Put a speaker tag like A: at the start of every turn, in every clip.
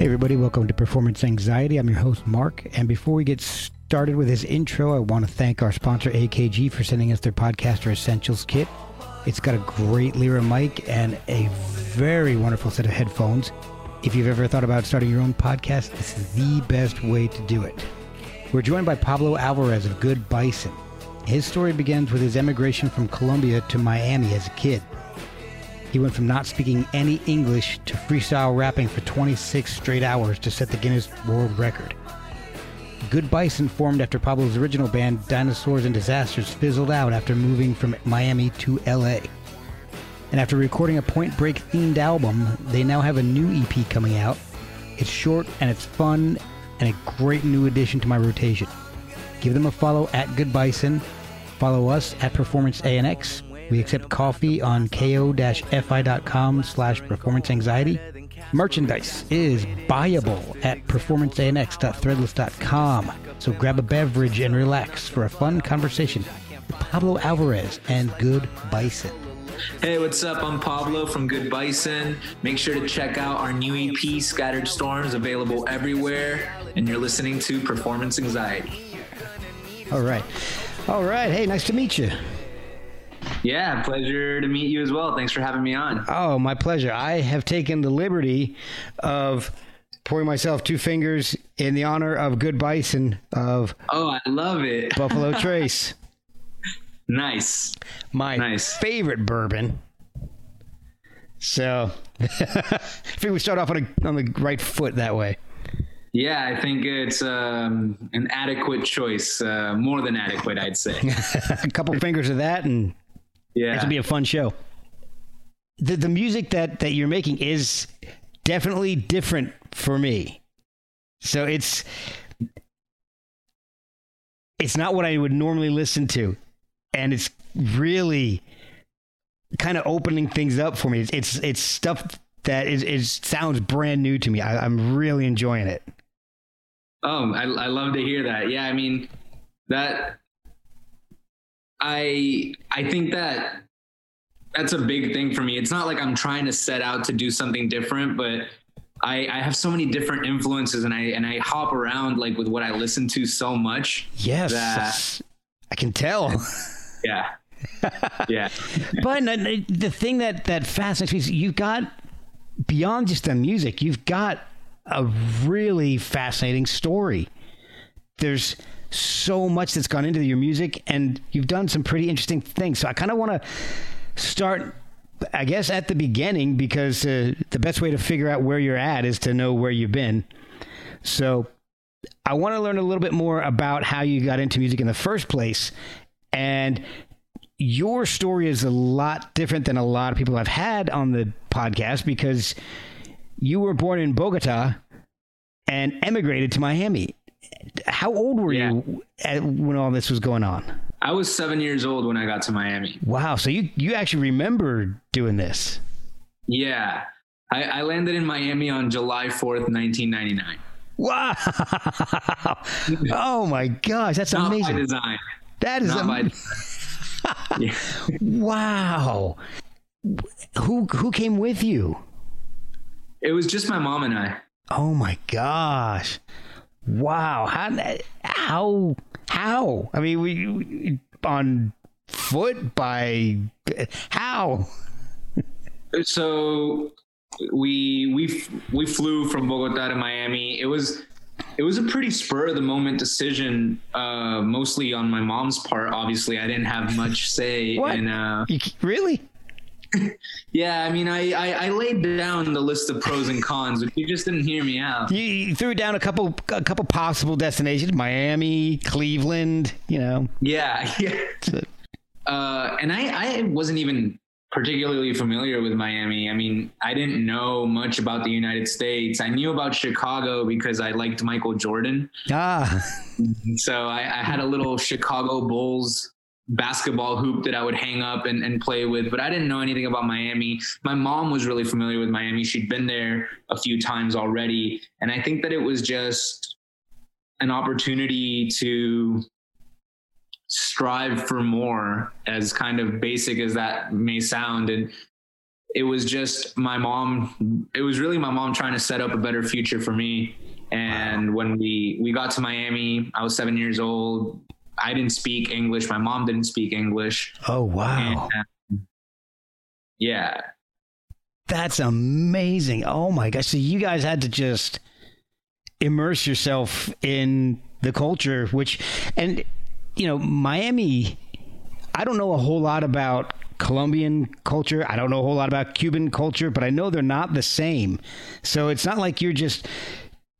A: Hey, everybody, welcome to Performance Anxiety. I'm your host, Mark. And before we get started with this intro, I want to thank our sponsor, AKG, for sending us their Podcaster Essentials kit. It's got a great Lyra mic and a very wonderful set of headphones. If you've ever thought about starting your own podcast, this is the best way to do it. We're joined by Pablo Alvarez of Good Bison. His story begins with his emigration from Colombia to Miami as a kid. He went from not speaking any English to freestyle rapping for 26 straight hours to set the Guinness World Record. Good Bison formed after Pablo's original band, Dinosaurs and Disasters, fizzled out after moving from Miami to LA. And after recording a Point Break themed album, they now have a new EP coming out. It's short and it's fun and a great new addition to my rotation. Give them a follow at Good Bison. Follow us at Performance ANX. We accept coffee on ko-fi.com slash performance anxiety. Merchandise is buyable at performanceanx.threadless.com. So grab a beverage and relax for a fun conversation with Pablo Alvarez and Good Bison.
B: Hey, what's up? I'm Pablo from Good Bison. Make sure to check out our new EP, Scattered Storms, available everywhere. And you're listening to Performance Anxiety.
A: All right. All right. Hey, nice to meet you.
B: Yeah, pleasure to meet you as well. Thanks for having me on.
A: Oh, my pleasure. I have taken the liberty of pouring myself two fingers in the honor of Good Bison of
B: Oh, I love it.
A: Buffalo Trace.
B: nice.
A: My
B: Nice.
A: favorite bourbon. So, I think we start off on, a, on the right foot that way.
B: Yeah, I think it's um, an adequate choice. Uh, more than adequate, I'd say.
A: a couple fingers of that, and
B: Yeah.
A: It'll be a fun show. The the music that that you're making is definitely different for me. So it's it's not what I would normally listen to, and it's really kind of opening things up for me. It's it's, it's stuff that is, is sounds brand new to me. I, I'm really enjoying it.
B: Um, I, I love to hear that. Yeah, I mean that. I I think that that's a big thing for me. It's not like I'm trying to set out to do something different, but I, I have so many different influences, and I and I hop around like with what I listen to so much.
A: Yes,
B: That-
A: I can tell.
B: Yeah, yeah,
A: but the thing that that fascinates me is you've got beyond just the music, you've got a really fascinating story. There's so much that's gone into your music, and you've done some pretty interesting things. So I kind of want to start, I guess, at the beginning because uh, the best way to figure out where you're at is to know where you've been. So I want to learn a little bit more about how you got into music in the first place. And your story is a lot different than a lot of people I've had on the podcast because you were born in Bogota and emigrated to Miami. How old were
B: Yeah.
A: you at, when all this was going on?
B: I was seven years old when I got to Miami.
A: Wow, so you you actually remember doing this?
B: Yeah, I, I landed in Miami on July fourth, nineteen ninety nine.
A: Wow! oh my gosh, that's
B: Not by
A: amazing.
B: design.
A: That is
B: Not by.
A: am-
B: yeah.
A: wow. Who who came with you?
B: It was just my mom and I.
A: Oh my gosh! Wow how how how? I mean, we, we on foot by how?
B: so we we we flew from Bogota to Miami. It was it was a pretty spur of the moment decision, uh, mostly on my mom's part. Obviously, I didn't have much say.
A: What?
B: And uh,
A: You, really?
B: yeah, I mean, I, I I laid down the list of pros and cons, but you just didn't hear me out.
A: You, you threw down a couple a couple possible destinations: Miami, Cleveland. You know.
B: Yeah, yeah. Uh, and I I wasn't even particularly familiar with Miami. I mean, I didn't know much about the United States. I knew about Chicago because I liked Michael Jordan.
A: Ah,
B: So I, I had a little Chicago Bulls basketball hoop that I would hang up and, and play with, but I didn't know anything about Miami. My mom was really familiar with Miami. She'd been there a few times already. And I think that it was just an opportunity to strive for more, as kind of basic as that may sound. And it was just my mom. It was really my mom trying to set up a better future for me. And wow. when we we got to Miami, I was seven years old. I didn't speak English. My mom didn't speak English.
A: Oh wow!
B: And, um, yeah,
A: that's amazing. Oh my gosh! So you guys had to just immerse yourself in the culture, which, and you know, Miami. I don't know a whole lot about Colombian culture. I don't know a whole lot about Cuban culture, but I know they're not the same. So it's not like you're just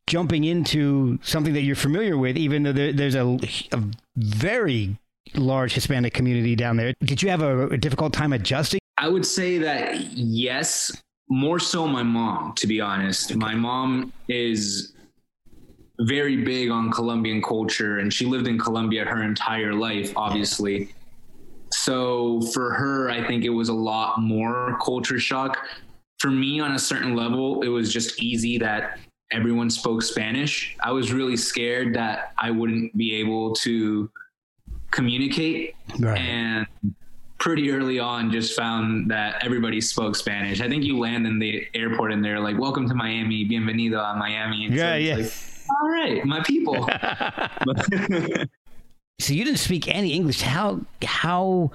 A: jumping into something that you're familiar with, even though there, there's a, a, very large Hispanic community down there. Did you have a, a difficult time adjusting?
B: I would say that yes, more so my mom, to be honest. My mom is very big on Colombian culture and she lived in Colombia her entire life, obviously. So for her, I think it was a lot more culture shock. For me, on a certain level, it was just easy that everyone spoke Spanish. I was really scared that I wouldn't be able to communicate. Right. And pretty early on just found that everybody spoke Spanish. I think you land in the airport and they're like, Welcome to Miami, bienvenido a Miami.
A: And yeah, so yeah.
B: Like, All right, my people.
A: so you didn't speak any English. How how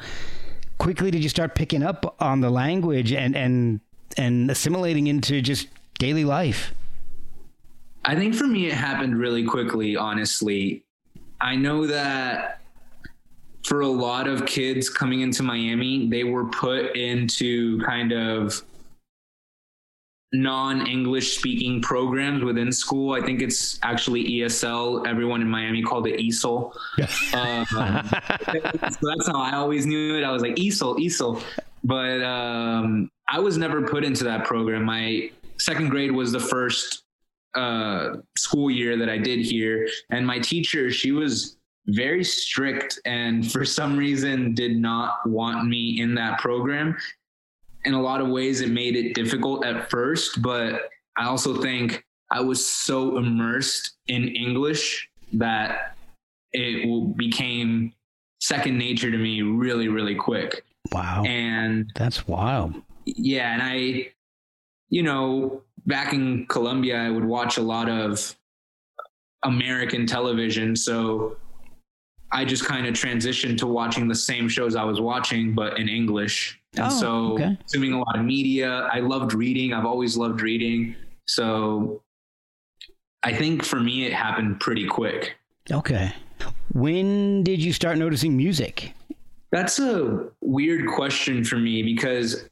A: quickly did you start picking up on the language and and and assimilating into just daily life?
B: I think for me it happened really quickly, honestly. I know that for a lot of kids coming into Miami, they were put into kind of non-English speaking programs within school. I think it's actually ESL. Everyone in Miami called it ESOL. um, so that's how I always knew it. I was like ESOL, ESOL. But um, I was never put into that program. My second grade was the first uh, school year that I did here, and my teacher, she was very strict and for some reason did not want me in that program in a lot of ways it made it difficult at first, but I also think I was so immersed in English that it became second nature to me really, really quick.
A: Wow.
B: And
A: that's wild.
B: Yeah. And I, you know, back in Colombia, I would watch a lot of American television. So I just kind of transitioned to watching the same shows I was watching, but in English. And oh, so, okay. consuming a lot of media. I loved reading. I've always loved reading. So, I think for me, it happened pretty quick.
A: Okay. When did you start noticing music?
B: That's a weird question for me because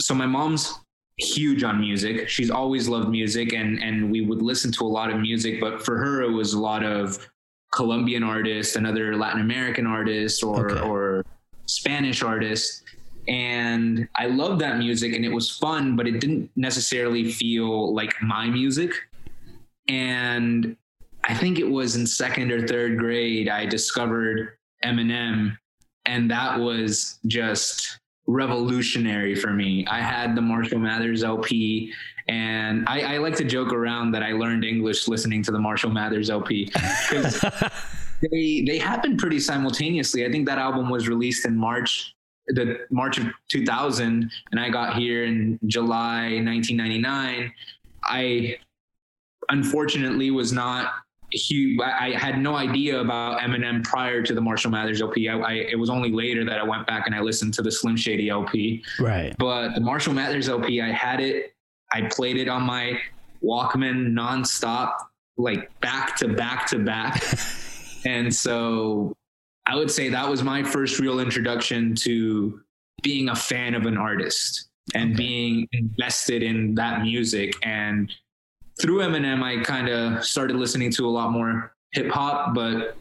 B: so my mom's huge on music. She's always loved music and and we would listen to a lot of music, but for her it was a lot of Colombian artists, another Latin American artist, or okay. or Spanish artist. And I loved that music and it was fun, but it didn't necessarily feel like my music. And I think it was in second or third grade, I discovered Eminem, and that was just revolutionary for me. I had the Marshall Mathers LP, and I, I, like to joke around that I learned English listening to the Marshall Mathers LP they they happened pretty simultaneously. I think that album was released in March, the March of 2000, and I got here in July 1999. I unfortunately was not I, I had no idea about Eminem prior to the Marshall Mathers LP. I, I, it was only later that I went back and I listened to the Slim Shady LP.
A: Right.
B: But the Marshall Mathers LP, I had it I played it on my Walkman nonstop, like back to back to back. and so I would say that was my first real introduction to being a fan of an artist and okay. being invested in that music. And through Eminem, I kind of started listening to a lot more hip hop, but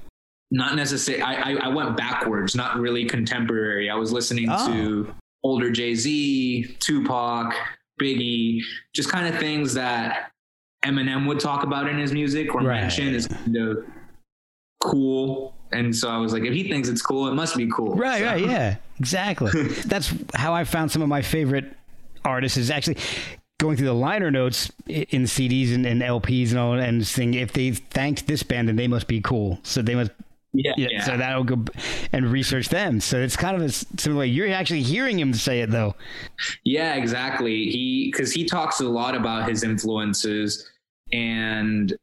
B: not necessarily. I, I, I, went backwards, not really contemporary. I was listening oh. to older Jay Z, Tupac, Biggie, just kind of things that Eminem would talk about in his music or right. mention is kind of cool. And so I was like, if he thinks it's cool, it must be cool.
A: Right,
B: so.
A: right, yeah, exactly. That's how I found some of my favorite artists is actually going through the liner notes in CDs and, and LPs and all, and saying if they thanked this band, then they must be cool. So they must
B: Yeah, yeah.
A: So that'll go and research them. So it's kind of a similar way. You're actually hearing him say it though.
B: Yeah, exactly. He because he talks a lot about his influences and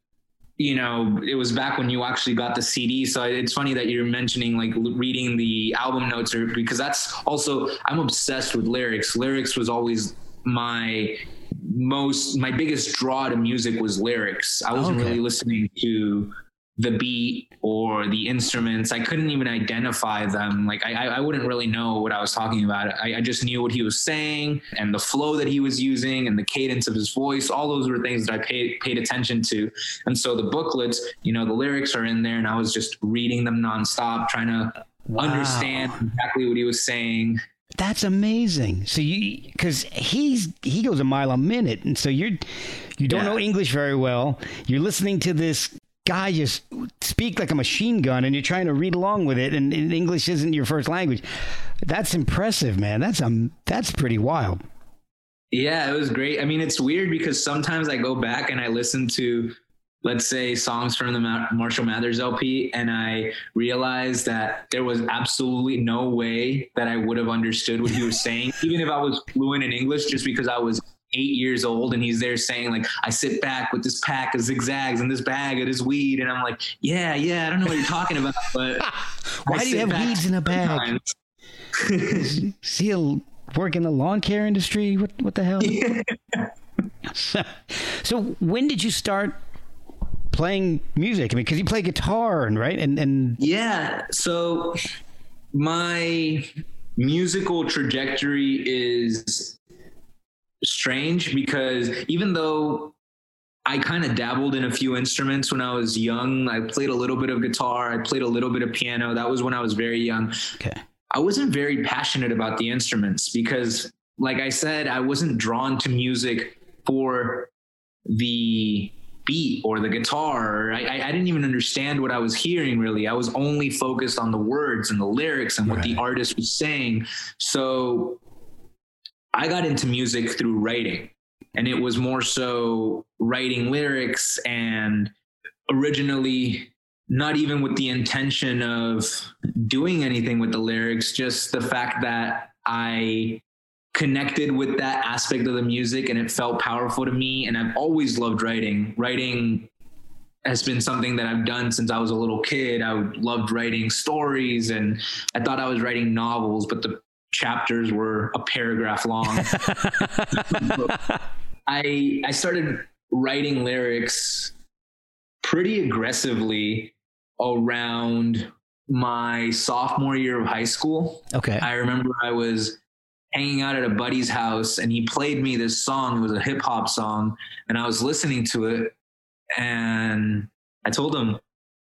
B: you know, it was back when you actually got the CD. So it's funny that you're mentioning like reading the album notes, or because that's also I'm obsessed with lyrics. Lyrics was always my most my biggest draw to music was lyrics. I wasn't okay. really listening to the beat or the instruments. I couldn't even identify them. Like I, I wouldn't really know what I was talking about. I, I, just knew what he was saying and the flow that he was using and the cadence of his voice. All those were things that I paid paid attention to. And so the booklets, you know, the lyrics are in there, and I was just reading them nonstop, trying to wow. understand exactly what he was saying.
A: That's amazing. So you, because he's he goes a mile a minute, and so you're you don't yeah. know English very well. You're listening to this guy just speak like a machine gun and you're trying to read along with it and, and English isn't your first language. That's impressive, man. That's um that's pretty wild.
B: Yeah, it was great. I mean, it's weird because sometimes I go back and I listen to let's say songs from the Marshall Mathers LP and I realized that there was absolutely no way that I would have understood what he was saying even if I was fluent in English just because I was eight years old and he's there saying like i sit back with this pack of zigzags and this bag of this weed and i'm like yeah yeah i don't know what you're talking about but
A: why do you have weeds in a bag? see a work in the lawn care industry? What what the hell? Yeah. so when did you start playing music i mean because you play guitar and right and and
B: yeah so my musical trajectory is strange because even though I kind of dabbled in a few instruments when I was young. I played a little bit of guitar. I played a little bit of piano. That was when I was very young.
A: Okay.
B: I wasn't very passionate about the instruments because, like I said, I wasn't drawn to music for the beat or the guitar. I, I, didn't even understand what I was hearing really. I was only focused on the words and the lyrics and what right. the artist was saying. So I got into music through writing, and it was more so writing lyrics and originally not even with the intention of doing anything with the lyrics, just the fact that I connected with that aspect of the music and it felt powerful to me. And I've always loved writing. Writing has been something that I've done since I was a little kid. I loved writing stories and I thought I was writing novels, but the chapters were a paragraph long. I I started writing lyrics pretty aggressively around my sophomore year of high school.
A: Okay.
B: I remember I was hanging out at a buddy's house and he played me this song. It was a hip hop song and I was listening to it and I told him,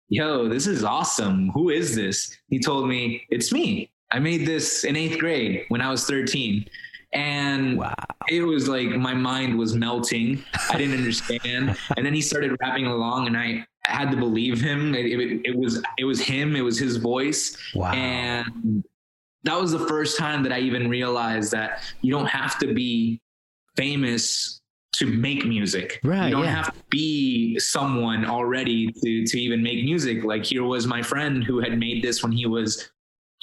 B: "Yo, this is awesome. Who is this?" He told me, "It's me." I made this in eighth grade when I was 13. And wow. it was like my mind was melting. I didn't understand. and then he started rapping along, and I had to believe him. It, it, it was it was him. It was his voice.
A: Wow.
B: And that was the first time that I even realized that you don't have to be famous to make music.
A: Right.
B: You don't
A: yeah.
B: have to be someone already to to even make music. Like here was my friend who had made this when he was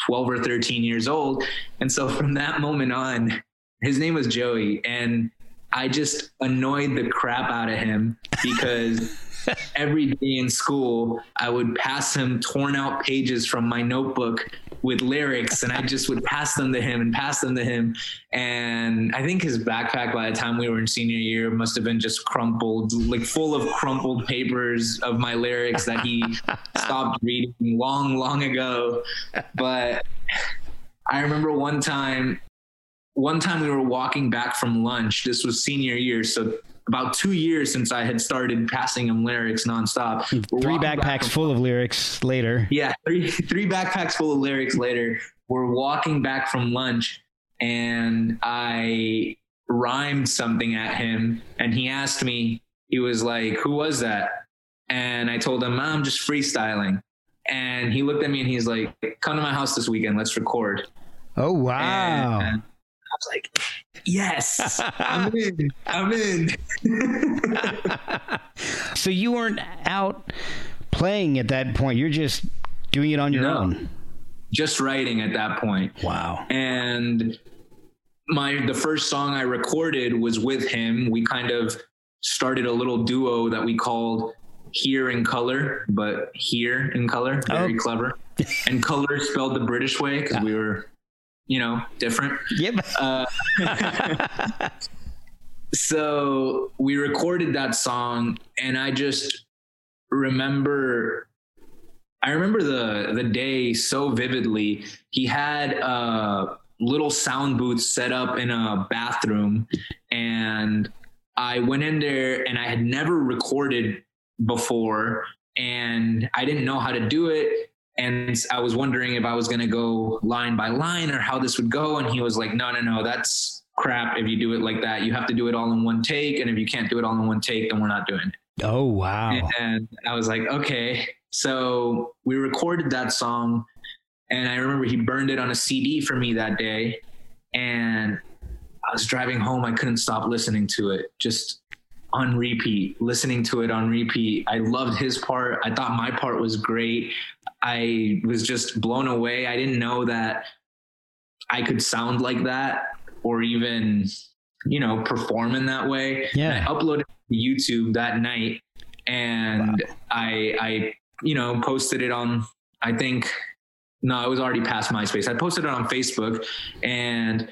B: 12 or 13 years old. And so from that moment on, his name was Joey. And I just annoyed the crap out of him because every day in school, I would pass him torn out pages from my notebook with lyrics and I just would pass them to him and pass them to him. And I think his backpack by the time we were in senior year must have been just crumpled, like full of crumpled papers of my lyrics that he stopped reading long, long ago. But I remember one time one time we were walking back from lunch. This was senior year, so about two years since I had started passing him lyrics nonstop. Hmm.
A: We're three backpacks full of lyrics later.
B: Yeah, three three backpacks full of lyrics later. We're walking back from lunch, and I rhymed something at him, and he asked me. He was like, "Who was that?" And I told him, "I'm just freestyling." And he looked at me and he's like, "Come to my house this weekend. Let's record."
A: Oh wow!
B: And I was like, yes, I'm in. I'm in.
A: so you weren't out playing at that point. You're just Doing it on your
B: No.
A: own.
B: just writing at that point.
A: Wow.
B: and my the first song I recorded was with him. We kind of started a little duo that we called Here in Color, but Here in Color, very
A: Oh.
B: clever. and color spelled the British way because we were, you know, different.
A: Yep.
B: Uh, so we recorded that song and i just remember i remember the the day so vividly he had a little sound booth set up in a bathroom and i went in there and i had never recorded before and i didn't know how to do it and i was wondering if i was going to go line by line or how this would go and he was like no no no that's crap if you do it like that you have to do it all in one take and if you can't do it all in one take then we're not doing it
A: oh wow.
B: and I was like, okay. So we recorded that song, and I remember he burned it on a CD for me that day. And I was driving home, I couldn't stop listening to it, just on repeat, listening to it on repeat. I loved his part. I thought my part was great. I was just blown away. I didn't know that I could sound like that or even, you know, perform in that way.
A: Yeah.
B: And I uploaded to YouTube that night and I I you know posted it on I think no, it was already past MySpace. I posted it on Facebook and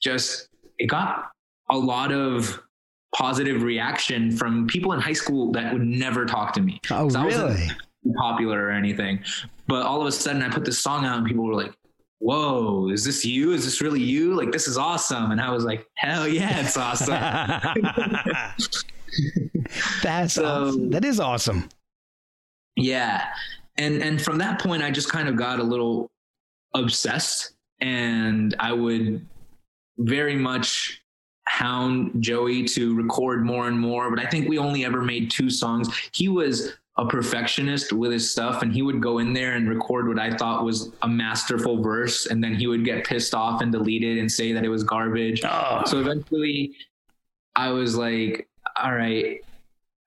B: just it got a lot of positive reaction from people in high school that would never talk to me.
A: Oh
B: 'Cause I wasn't
A: really?
B: Popular or anything. But all of a sudden I put this song out and people were like, Whoa, is this you? Is this really you? Like this is awesome. And I was like, Hell yeah, it's awesome.
A: That's
B: So-
A: awesome. That is awesome.
B: Yeah. And and from that point I just kind of got a little obsessed and I would very much hound Joey to record more and more, but I think we only ever made two songs. He was a perfectionist with his stuff and he would go in there and record what I thought was a masterful verse and then he would get pissed off and delete it and say that it was garbage.
A: Oh.
B: So eventually I was like, all right,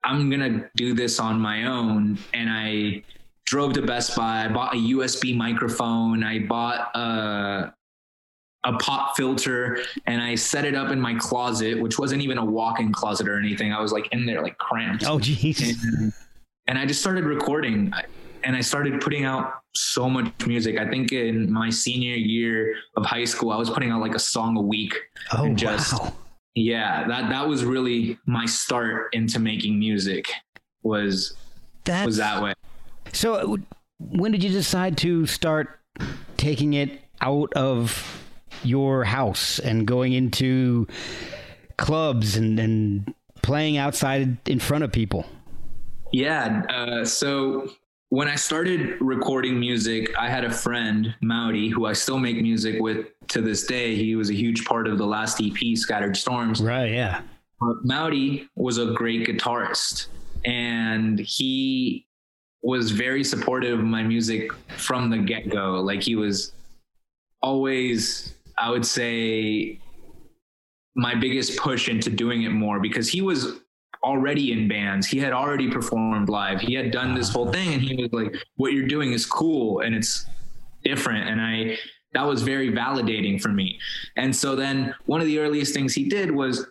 B: I'm going to do this on my own. And I drove to Best Buy. I bought a USB microphone. I bought a, a pop filter and I set it up in my closet, which wasn't even a walk in closet or anything. I was like in there, like cramped.
A: Oh jeez.
B: And, I just started recording and I started putting out so much music. I think in my senior year of high school, I was putting out like a song a week.
A: Oh
B: and just-
A: wow.
B: Yeah, that that was really my start into making music. Was
A: That's,
B: was that way?
A: So, uh, when did you decide to start taking it out of your house and going into clubs and, and playing outside in front of people?
B: Yeah. Uh, so when I started recording music, I had a friend, Maudi, who I still make music with to this day. He was a huge part of the last EP, Scattered Storms.
A: Right. Yeah.
B: But Maudi was a great guitarist and he was very supportive of my music from the get go. Like he was always, I would say, my biggest push into doing it more because he was already in bands. He had already performed live. He had done this whole thing and he was like, what you're doing is cool and it's different. And I, that was very validating for me. And so then one of the earliest things he did was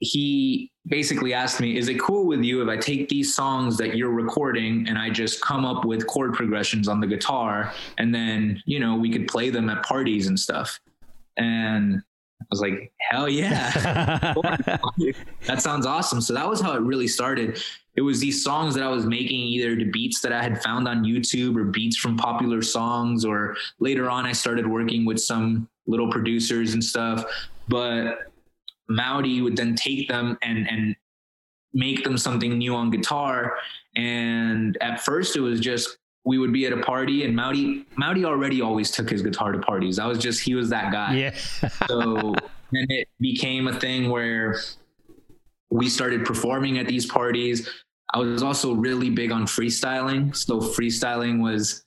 B: he basically asked me, Is it cool with you if I take these songs that you're recording and I just come up with chord progressions on the guitar and then, you know, we could play them at parties and stuff? And I was like, Hell yeah. that sounds awesome. So that was how it really started. It was these songs that I was making either to beats that I had found on YouTube or beats from popular songs, or later on, I started working with some little producers and stuff. But Maudi would then take them and and make them something new on guitar. And at first, it was just we would be at a party, and Maudi Maudi already always took his guitar to parties. I was just he was that guy.
A: yeah.
B: So then it became a thing where we started performing at these parties. I was also really big on freestyling. So freestyling was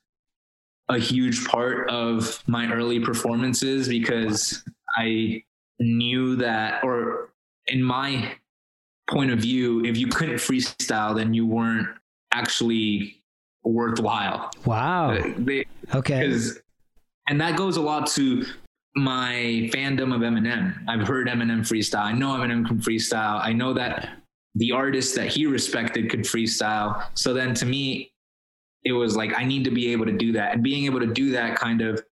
B: a huge part of my early performances because I knew that, or in my point of view, if you couldn't freestyle, then you weren't actually worthwhile.
A: Wow.
B: They,
A: Okay.
B: and that goes a lot to my fandom of Eminem. I've heard Eminem freestyle. I know Eminem can freestyle. I know that the artists that he respected could freestyle. So then to me, it was like I need to be able to do that, and being able to do that kind of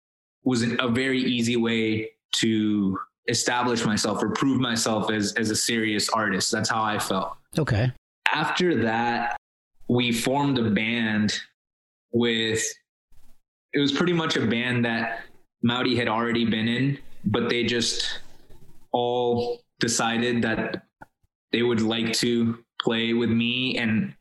B: was an, a very easy way to establish myself or prove myself as as a serious artist. That's how I felt
A: Okay.
B: after that, we formed a band with, it was pretty much a band that Mowdy had already been in, but they just all decided that they would like to play with me and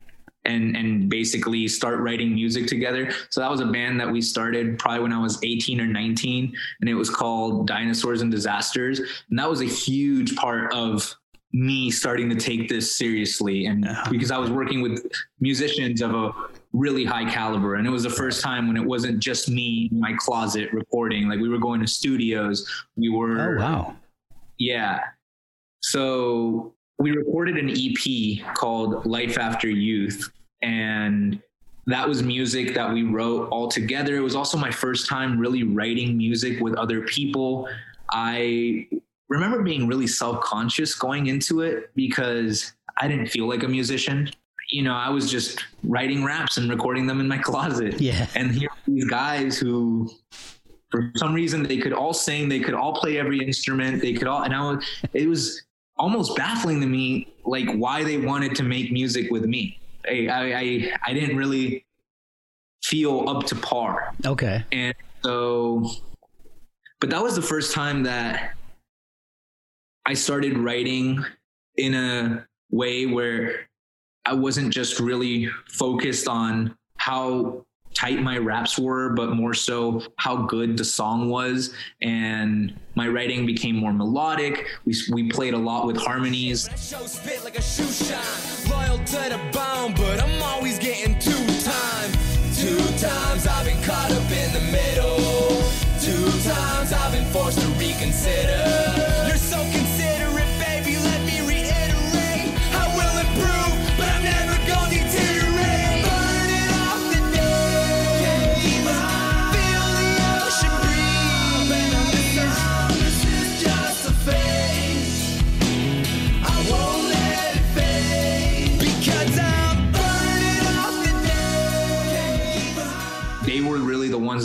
B: and and basically start writing music together. So that was a band that we started probably when I was 18 or 19 and it was called Dinosaurs and Disasters and that was a huge part of me starting to take this seriously and because I was working with musicians of a really high caliber and it was the first time when it wasn't just me in my closet recording like we were going to studios we were
A: Oh wow.
B: yeah. So we recorded an EP called Life After Youth, and that was music that we wrote all together. It was also my first time really writing music with other people. I remember being really self conscious going into it because I didn't feel like a musician. You know, I was just writing raps and recording them in my closet.
A: Yeah.
B: And here these guys who for some reason they could all sing they could all play every instrument they could all and I was it was almost baffling to me like why they wanted to make music with me I I I, I didn't really feel up to par
A: Okay.
B: and so but that was the first time that I started writing in a way where I wasn't just really focused on how tight my raps were, but more so how good the song was. And my writing became more melodic. We, we played a lot with harmonies.
C: Two times I've been forced to reconsider.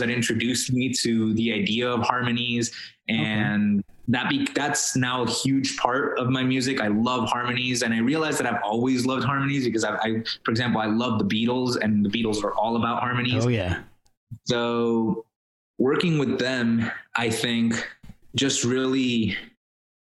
B: That introduced me to the idea of harmonies. And that be that's now a huge part of my music. I love harmonies and i realized that i've always loved harmonies because I, I for example i love the beatles and the beatles are all about harmonies.
A: Oh yeah.
B: so working with them i think just really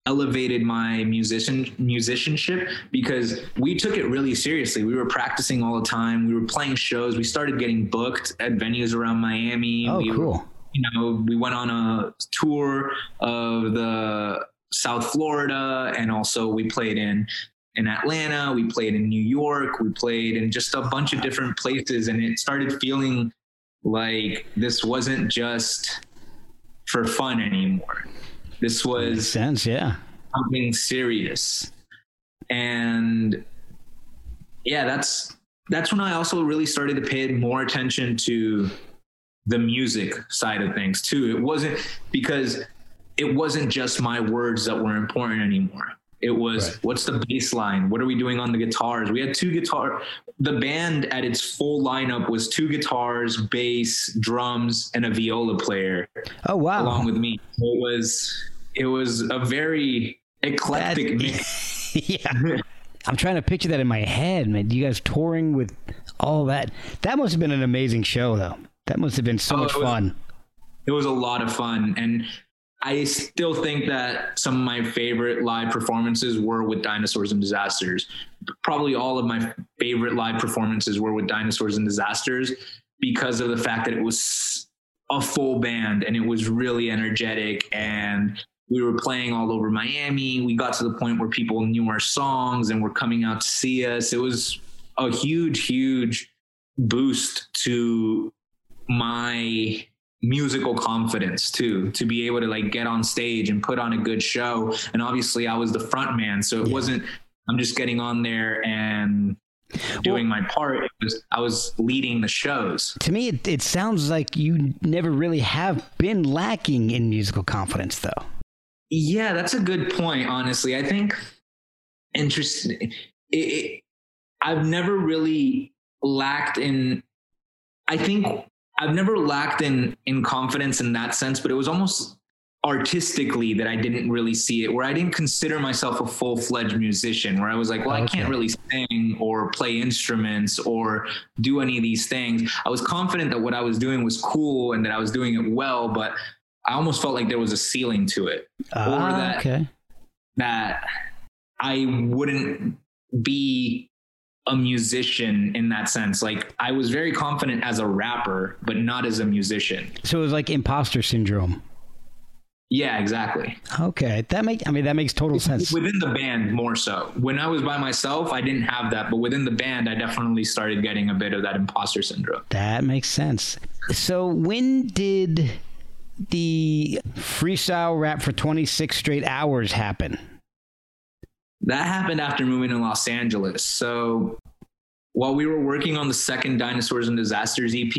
B: elevated my musician musicianship because we took it really seriously. We were practicing all the time. We were playing shows. We started getting booked at venues around Miami.
A: Oh
B: we,
A: cool.
B: You know, we went on a tour of the South Florida, and also we played in in Atlanta. We played in New York. We played in just a bunch of different places, and it started feeling like this wasn't just for fun anymore. This
A: Makes
B: was
A: sense. Yeah.
B: something serious. And yeah, that's that's when I also really started to pay more attention to the music side of things too. It wasn't because it wasn't just my words that were important anymore. It was
A: Right.
B: what's the bass line? What are we doing on the guitars? We had two guitar. The band at its full lineup was two guitars, bass, drums, and a viola player
A: Oh wow.
B: along with me. So it was it was a very eclectic mix.
A: yeah. I'm trying to picture that in my head, man. You guys touring with all that. That must have been an amazing show, though. That must have been so
B: Oh,
A: much
B: it was-
A: fun.
B: It was a lot of fun, and I still think that some of my favorite live performances were with Dinosaurs and Disasters. Probably all of my favorite live performances were with Dinosaurs and Disasters because of the fact that it was a full band and it was really energetic and we were playing all over Miami. We got to the point where people knew our songs and were coming out to see us. It was a huge, huge boost to my musical confidence too to be able to like get on stage and put on a good show and obviously i was the front man so it
A: Yeah.
B: wasn't i'm just getting on there and doing my part. It was I was leading the shows.
A: To me, it, it sounds like you never really have been lacking in musical confidence, though.
B: Yeah, that's a good point. Honestly, I think interesting. It, it, I've never really lacked in. I think I've never lacked in in confidence in that sense, but it was almost artistically that I didn't really see it, where I didn't consider myself a full fledged musician, where I was like, well, okay. I can't really sing or play instruments or do any of these things. I was confident that what I was doing was cool and that I was doing it well, but I almost felt like there was a ceiling to it.
A: Uh, or that, okay.
B: that I wouldn't be a musician in that sense. Like I was very confident as a rapper, but not as a musician.
A: So it was like imposter syndrome.
B: Yeah, exactly.
A: Okay, that make I mean that makes total sense.
B: Within the band, more so. When I was by myself, I didn't have that, but within the band, I definitely started getting a bit of that imposter syndrome.
A: That makes sense. So when did the freestyle rap for 26 straight hours happen?
B: That happened after moving to Los Angeles. So while we were working on the second Dinosaurs and Disasters EP,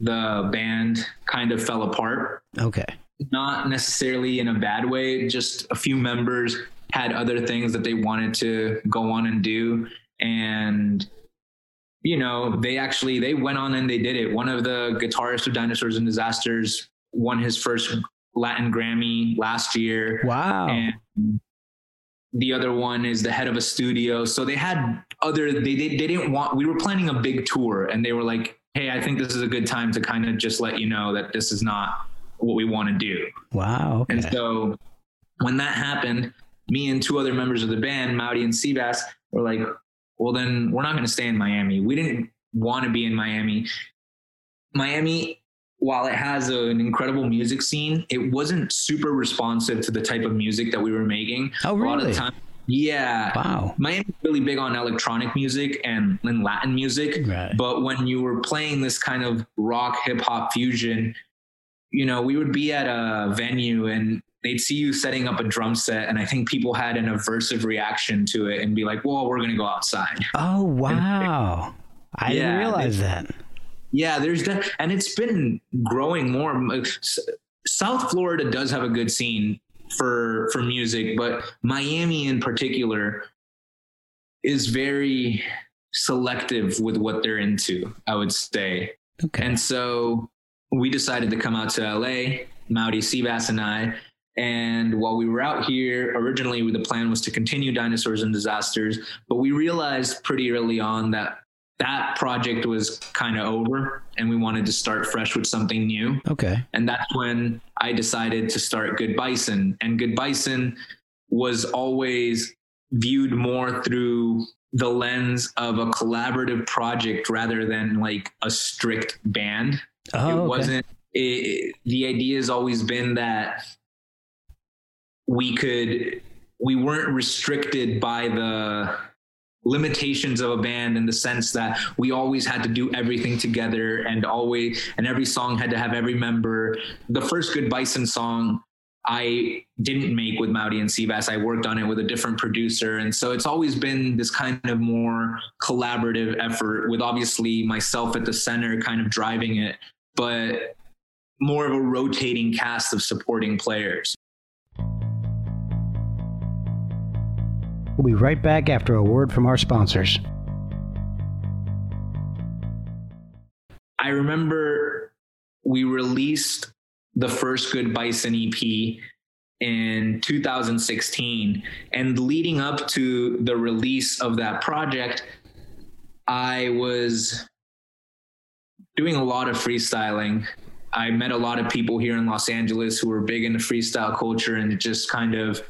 B: the band kind of fell apart.
A: Okay
B: not necessarily in a bad way. Just a few members had other things that they wanted to go on and do. And, you know, they actually, they went on and they did it. One of the guitarists of Dinosaurs and Disasters won his first Latin Grammy last year.
A: Wow.
B: And the other one is the head of a studio. So they had other, they, they, they didn't want, we were planning a big tour and they were like, Hey, I think this is a good time to kind of just let you know that this is not what we want to do.
A: Wow. Okay.
B: And so when that happened, me and two other members of the band, Maudie and Seabass, were like, well, then we're not going to stay in Miami. We didn't want to be in Miami. Miami, while it has a, an incredible music scene, it wasn't super responsive to the type of music that we were making.
A: Oh, really? A lot of the time,
B: yeah.
A: Wow.
B: Miami's really big on electronic music and, and Latin music.
A: Right.
B: But when you were playing this kind of rock hip hop fusion, you know, we would be at a venue and they'd see you setting up a drum set and i think people had an aversive reaction to it and be like well we're going to go outside
A: oh wow i yeah, didn't realize that
B: yeah there's that and it's been growing more. South florida does have a good scene for for music but miami in particular is very selective with what they're into i would say.
A: Okay.
B: And so we decided to come out to LA, Maudie Seabass and I. And while we were out here, originally the plan was to continue Dinosaurs and Disasters, but we realized pretty early on that that project was kind of over and we wanted to start fresh with something new.
A: Okay.
B: And that's when I decided to start Good Bison. And Good Bison was always viewed more through the lens of a collaborative project rather than like a strict band.
A: Oh,
B: it
A: okay.
B: wasn't. It, the idea has always been that we could, we weren't restricted by the limitations of a band in the sense that we always had to do everything together and always and every song had to have every member the first good bison song I didn't make with Maudie and Seabass. I worked on it with a different producer. And so it's always been this kind of more collaborative effort with obviously myself at the center kind of driving it but more of a rotating cast of supporting players.
A: We'll be right back after a word from our sponsors.
B: I remember we released the first Good Bison EP in 2016. And leading up to the release of that project, I was doing a lot of freestyling. I met a lot of people here in Los Angeles who were big into freestyle culture and just kind of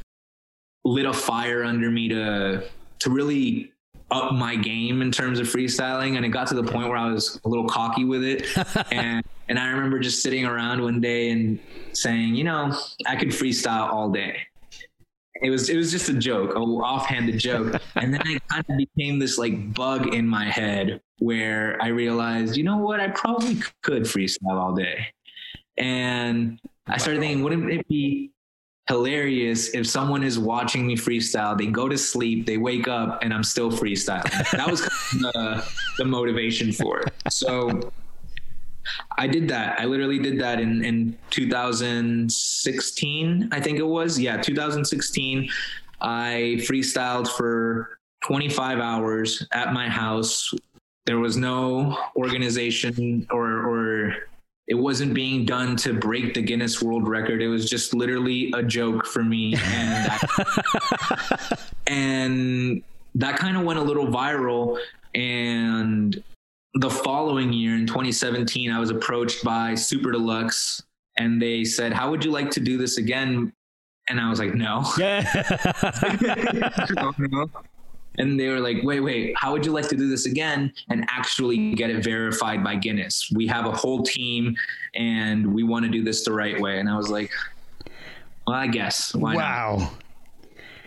B: lit a fire under me to to really up my game in terms of freestyling and it got to the point where I was a little cocky with it and and I remember just sitting around one day and saying, you know, I could freestyle all day. It was it was just a joke, a offhanded joke. and then it kind of became this like bug in my head where I realized, you know what, I probably could freestyle all day. And I started thinking, wouldn't it be hilarious if someone is watching me freestyle, they go to sleep, they wake up, and I'm still freestyling. That was kind of the, the motivation for it. So I did that. I literally did that in, in 2016, I think it was. Yeah, 2016. I freestyled for 25 hours at my house. There was no organization or, or it wasn't being done to break the Guinness World Record. It was just literally a joke for me, and that, and that kind of went a little viral. And the following year, in 2017, I was approached by Super Deluxe, and they said, "How would you like to do this again?" And I was like, "No."
A: Yeah.
B: and they were like, wait, wait, how would you like to do this again and actually get it verified by Guinness? We have a whole team and we want to do this the right way. And I was like, well, I guess. Why
A: wow.
B: Not?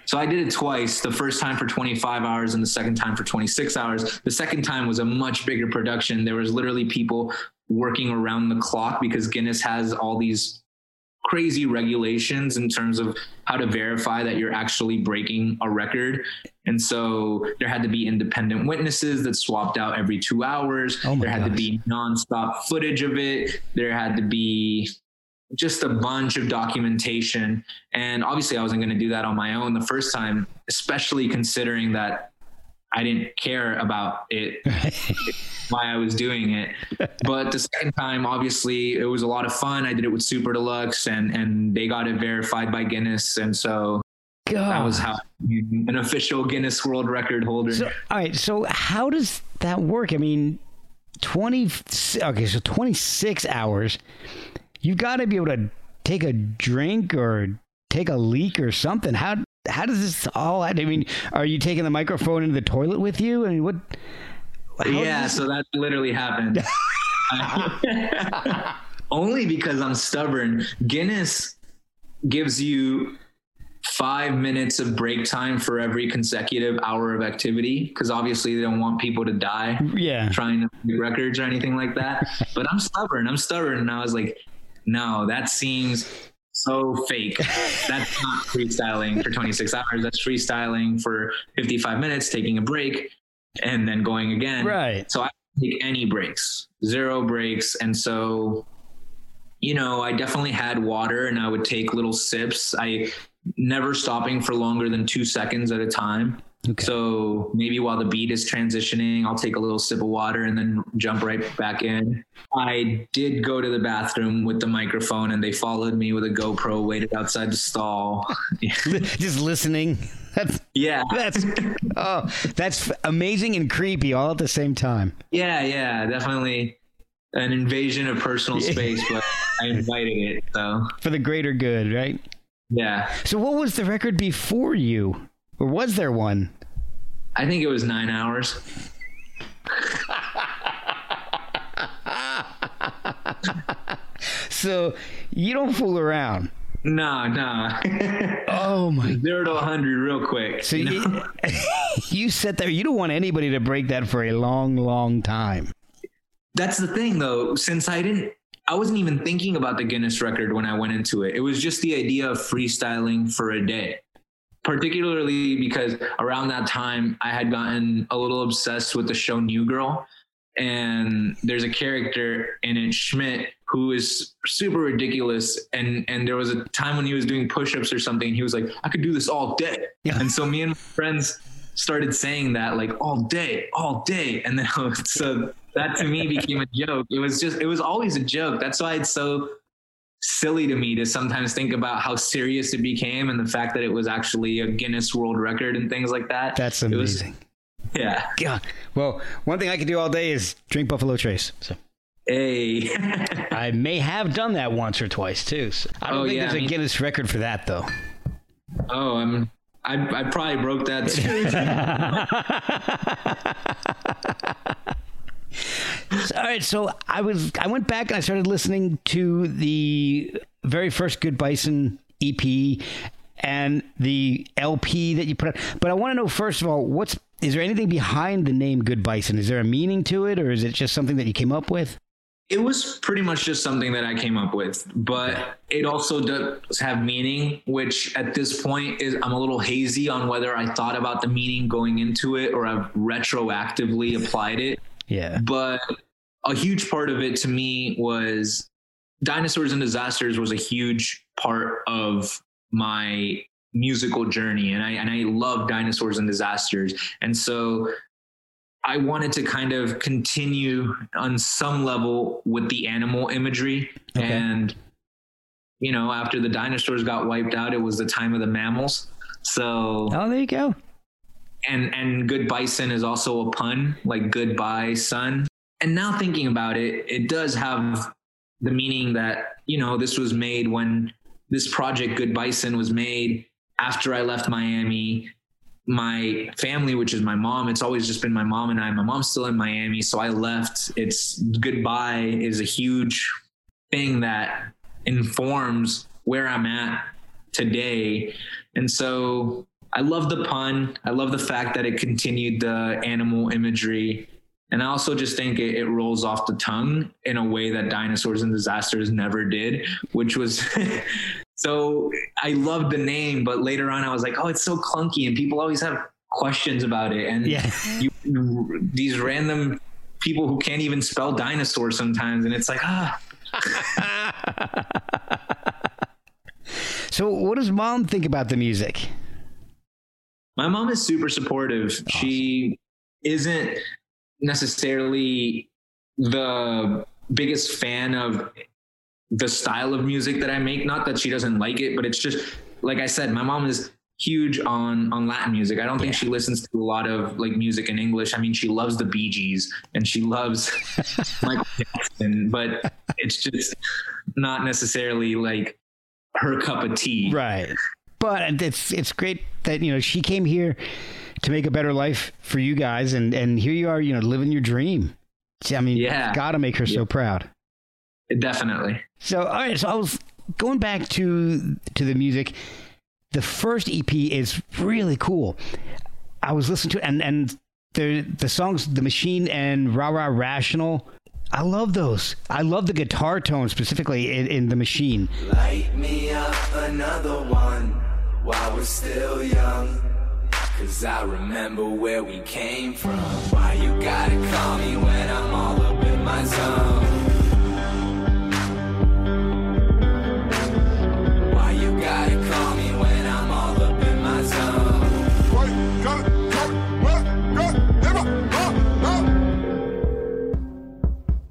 B: So I did it twice. The first time for 25 hours and the second time for 26 hours. The second time was a much bigger production. There was literally people working around the clock because Guinness has all these crazy regulations in terms of how to verify that you're actually breaking a record. And so there had to be independent witnesses that swapped out every two hours.
A: Oh
B: there had
A: gosh.
B: to be nonstop footage of it. There had to be just a bunch of documentation. And obviously, I wasn't going to do that on my own the first time, especially considering that I didn't care about it, why I was doing it. But the second time, obviously, it was a lot of fun. I did it with Super Deluxe, and and they got it verified by Guinness, and so
A: God.
B: that was how an official Guinness World Record holder.
A: So, all right. So, how does that work? I mean, 20, okay, so 26 hours. You've got to be able to take a drink or take a leak or something. How, how does this all, I mean, are you taking the microphone into the toilet with you? I mean, what?
B: yeah, so that literally happened. Only because I'm stubborn. Guinness gives you five minutes of break time for every consecutive hour of activity because obviously they don't want people to die
A: yeah.
B: trying to make records or anything like that. but I'm stubborn. I'm stubborn. And I was like, no, that seems so fake. That's not freestyling for 26 hours. That's freestyling for 55 minutes, taking a break, and then going again.
A: Right.
B: So I don't take any breaks, zero breaks. And so, you know, I definitely had water and I would take little sips. I never stopping for longer than two seconds at a time.
A: Okay.
B: So maybe while the beat is transitioning, I'll take a little sip of water and then jump right back in. I did go to the bathroom with the microphone and they followed me with a GoPro, waited outside the stall.
A: Just listening. That's,
B: yeah.
A: that's, oh, that's amazing and creepy all at the same time.
B: Yeah, yeah, definitely an invasion of personal space, but I invited it. So
A: For the greater good, right?
B: yeah,
A: So, what was the record before you? Or was there one?
B: I think it was nine hours.
A: So, you don't fool around.
B: No, no.
A: Oh my
B: Zero to 100 real quick.
A: So
B: you
A: you,
B: know?
A: you sit there. You don't want anybody to break that for a long, long time.
B: That's the thing, though. Since I didn't, I wasn't even thinking about the Guinness record when I went into it. It was just the idea of freestyling for a day. Particularly because around that time, I had gotten a little obsessed with the show New Girl. And there's a character in it, Schmidt, who is super ridiculous. And and there was a time when he was doing push-ups or something, and he was like, I could do this all day.
A: Yeah.
B: And so me and my friends started saying that like all day, all day. And then so that to me became a joke. It was just it was always a joke. That's why it's so silly to me to sometimes think about how serious it became and the fact that it was actually a Guinness World Record and things like that.
A: That's
B: It was-
A: amazing.
B: yeah.
A: God. Well, one thing I could do all day is drink Buffalo Trace. So
B: Hey.
A: I may have done that once or twice too. So I don't
B: Oh,
A: think
B: yeah,
A: there's a
B: I mean-
A: Guinness record for that though.
B: oh, I'm I, I probably broke that
A: All right, so I was I went back and I started listening to the very first Good Bison EP and the LP that you put out. But I want to know first of all, what's is there anything behind the name Good Bison? Is there a meaning to it, or is it just something that you came up with?
B: It was pretty much just something that I came up with, but it also does have meaning, which at this point is I'm a little hazy on whether I thought about the meaning going into it or I've retroactively applied it.
A: Yeah.
B: But a huge part of it to me was Dinosaurs and Disasters was a huge part of my musical journey and I and I love Dinosaurs and Disasters. And so I wanted to kind of continue on some level with the animal imagery.
A: Okay.
B: And, you know, after the dinosaurs got wiped out, it was the time of the mammals. So,
A: Oh, there you go.
B: And, and good bison is also a pun, like goodbye, son. And now thinking about it, it does have the meaning that, you know, this was made when this project, Good Bison, was made after I left Miami my family, which is my mom, it's always just been my mom and I. My mom's still in Miami, so I left. It's goodbye is a huge thing that informs where I'm at today. And so I love the pun. I love the fact that it continued the animal imagery. And I also just think it, it rolls off the tongue in a way that Dinosaurs and Disasters never did, which was so I loved the name, but later on I was like, oh, it's so clunky, and people always have questions about it. And
A: Yeah.
B: you, these random people who can't even spell dinosaur sometimes, and it's like, ah,
A: So, what does mom think about the music?
B: My mom is super supportive. She isn't necessarily the biggest fan of the style of music that I make. Not that she doesn't like it, but it's just like I said, my mom is huge on on Latin music. I don't think she listens to a lot of like music in English. I mean, she loves the Bee Gees and she loves Michael Jackson, but it's just not necessarily like her cup of tea.
A: Right. But it's it's great that you know she came here to make a better life for you guys, and and here you are, you know, living your dream. I mean,
B: Yeah.
A: gotta make her so proud.
B: Definitely.
A: So, all right. So I was going back to to the music. The first EP is really cool. I was listening to it, and and the the songs, "The Machine" and "Rah Rah Rational." I love those. I love the guitar tone specifically in, in "The Machine."
C: Light me up another one while we're still young. Cause I remember where we came from. Why you gotta call me when I'm all up in my zone? Why you gotta call me when I'm all up in my zone?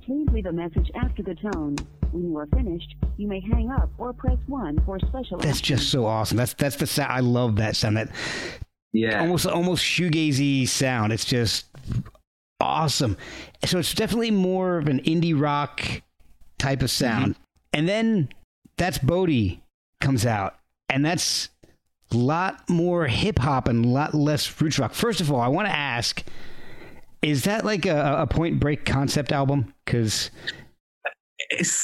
D: Please leave a message after the tone. When you are finished, you may hang up or press 1 for special
A: That's just so awesome. That's that's the sound. I love that sound. That
B: Yeah.
A: almost almost shoegazy sound. It's just awesome. So it's definitely more of an indie rock type of sound. Mm-hmm. And then that's Bodie comes out, and that's a lot more hip hop and a lot less roots rock. First of all, I want to ask. Is that like a, a Point Break concept album? Because
B: It's-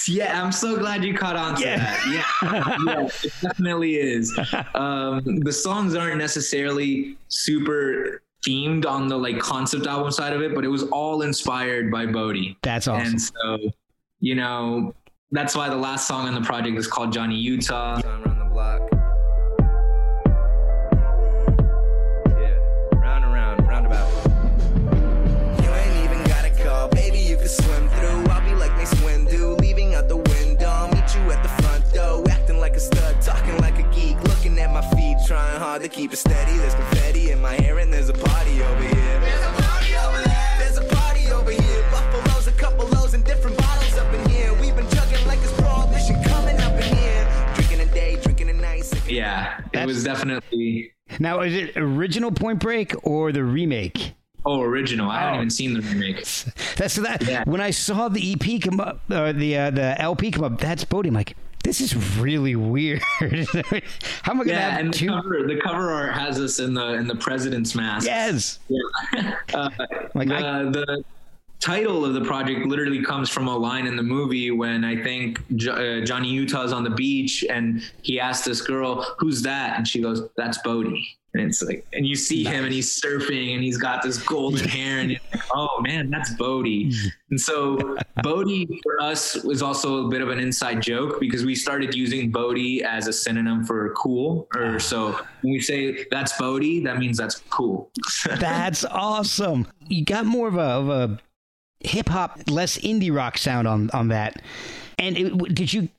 B: yeah, I'm so glad you caught on to
A: Yeah.
B: that. Yeah, yeah, it definitely is. Um, the songs aren't necessarily super themed on the like concept album side of it, but it was all inspired by Bodie.
A: that's awesome.
B: And so, you know, that's why the last song on the project is called Johnny Utah.
C: Run around the block. Yeah, trying hard to keep it steady. There's confetti in my hair, and there's a party over here. There's a party over there. There's a party over here. Buffaloes, a couple lows, and different bottles up in here. We've been jugging like it's prohibition coming up in here. Drinking a day, drinking a night.
B: Yeah, it
A: That's-
B: was definitely
A: now, is it original Point Break or the remake?
B: oh original. I haven't
A: Oh.
B: even seen the remake.
A: That's that.
B: Yeah.
A: When I saw the EP come up, or the uh, the LP come up, that's Bodie. I'm like, this is really weird. How am I gonna
B: Yeah,
A: have
B: and the cover the cover art has us in the in the president's mask.
A: Yes.
B: uh,
A: Like,
B: the,
A: I-
B: the title of the project literally comes from a line in the movie when I think uh, Johnny Utah's on the beach and he asks this girl, "Who's that?" and she goes, "That's Bodie." And it's like, and you see nice. him and he's surfing and he's got this golden hair and you're like, oh man, that's Bodie. And so Bodie for us was also a bit of an inside joke because we started using Bodie as a synonym for cool. Or so when we say that's Bodie, that means that's cool.
A: that's awesome. You got more of a, of a hip hop, less indie rock sound on, on that. And it, did you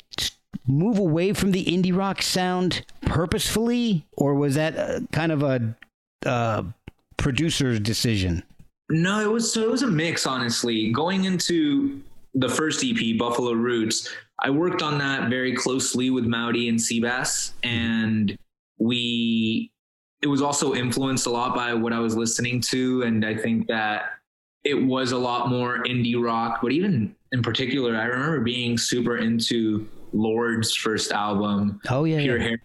A: move away from the indie rock sound purposefully, or was that a, kind of a uh, producer's decision?
B: No, it was so it was a mix. Honestly, going into the first EP, Buffalo Roots, I worked on that very closely with Mowdy and Seabass, and we. It was also influenced a lot by what I was listening to, and I think that it was a lot more indie rock. But even in particular, I remember being super into Lorde's first album.
A: Oh yeah,
B: Pure
A: yeah.
B: Hair.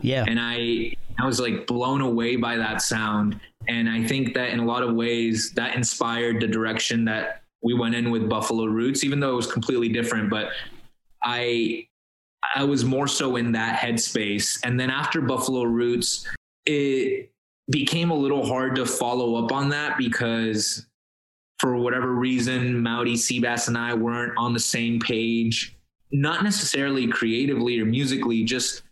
A: Yeah.
B: And I I was like blown away by that sound. And I think that in a lot of ways that inspired the direction that we went in with Buffalo Roots, even though it was completely different. But I I was more so in that headspace. And then after Buffalo Roots, it became a little hard to follow up on that because for whatever reason, Mowdy Seabass and I weren't on the same page not necessarily creatively or musically, just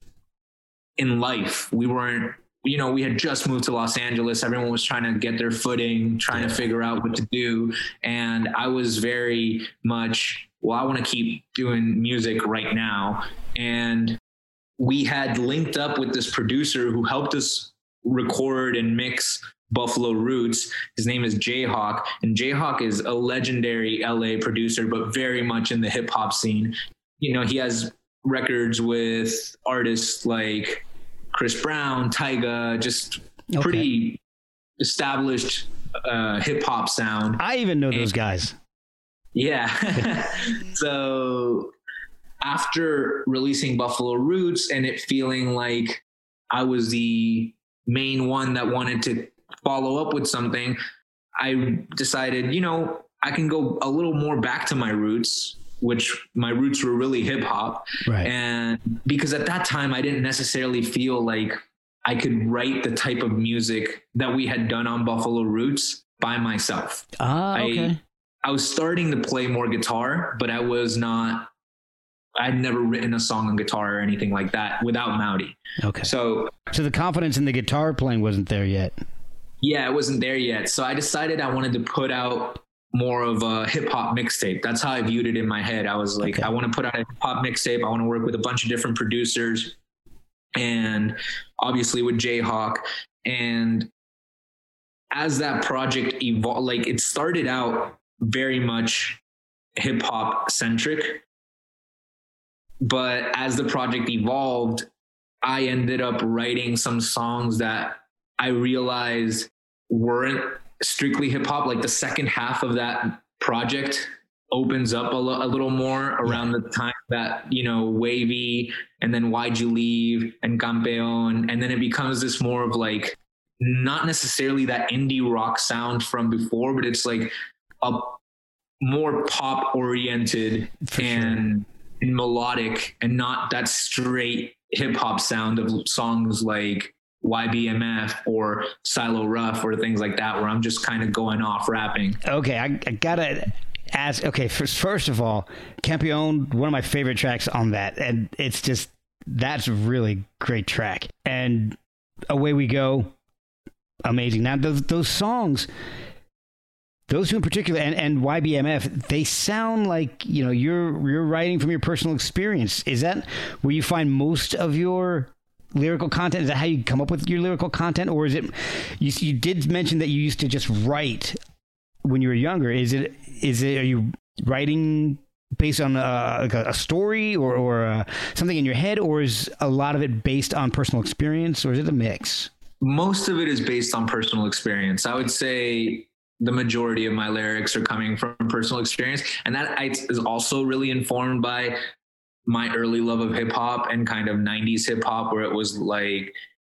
B: in life. We weren't, you know, we had just moved to Los Angeles. Everyone was trying to get their footing, trying to figure out what to do. And I was very much, well, I want to keep doing music right now. And we had linked up with this producer who helped us record and mix Buffalo Roots. His name is Jayhawk, and Jayhawk is a legendary LA producer, but very much in the hip hop scene you know, he has records with artists like Chris Brown, Tyga, just okay. pretty established uh, hip hop sound.
A: I even know and, those guys.
B: Yeah. so after releasing Buffalo Roots and it feeling like I was the main one that wanted to follow up with something, I decided, you know, I can go a little more back to my roots which my roots were really hip hop.
A: Right.
B: And because at that time I didn't necessarily feel like I could write the type of music that we had done on Buffalo Roots by myself.
A: Ah, okay.
B: I, I was starting to play more guitar, but I was not I'd never written a song on guitar or anything like that without Mowdy.
A: Okay.
B: So
A: So the confidence in the guitar playing wasn't there yet.
B: Yeah, it wasn't there yet. So I decided I wanted to put out more of a hip hop mixtape. That's how I viewed it in my head. I was like, okay. I want to put out a hip hop mixtape. I want to work with a bunch of different producers and obviously with Jayhawk. And as that project evolved, like it started out very much hip hop centric. But as the project evolved, I ended up writing some songs that I realized weren't strictly hip hop, like the second half of that project opens up a, lo- a little more around the time that you know wavy and then why'd you leave and campeon and then it becomes this more of like not necessarily that indie rock sound from before but it's like a more pop oriented and, and melodic and not that straight hip hop sound of songs like YBMF or Silo Rough or things like that, where I'm just kind of going off rapping.
A: Okay, I, I gotta ask. Okay, first, first of all, Campeon, one of my favorite tracks on that, and it's just that's a really great track. And away we go, amazing. Now those those songs. Those two in particular, and, and YBMF, they sound like you know you're you're writing from your personal experience. Is that where you find most of your lyrical content? Is that how you come up with your lyrical content, or is it? You, you did mention that you used to just write when you were younger. Is it? Is it? Are you writing based on a, like a, story or, or uh, something in your head, or is a lot of it based on personal experience, or is it a mix?
B: Most of it is based on personal experience. I would say the majority of my lyrics are coming from personal experience, and that is also really informed by my early love of hip hop and kind of 90s hip hop, where it was like,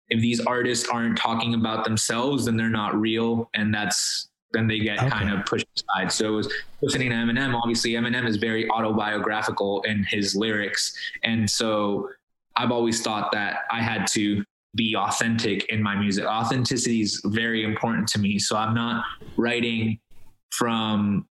B: if these artists aren't talking about themselves, then they're not real. And that's then they get
A: Okay.
B: kind of pushed aside. So it was listening to Eminem. Obviously, Eminem is very autobiographical in his lyrics, and so I've always thought that I had to be authentic in my music. Authenticity is very important to me. So I'm not writing from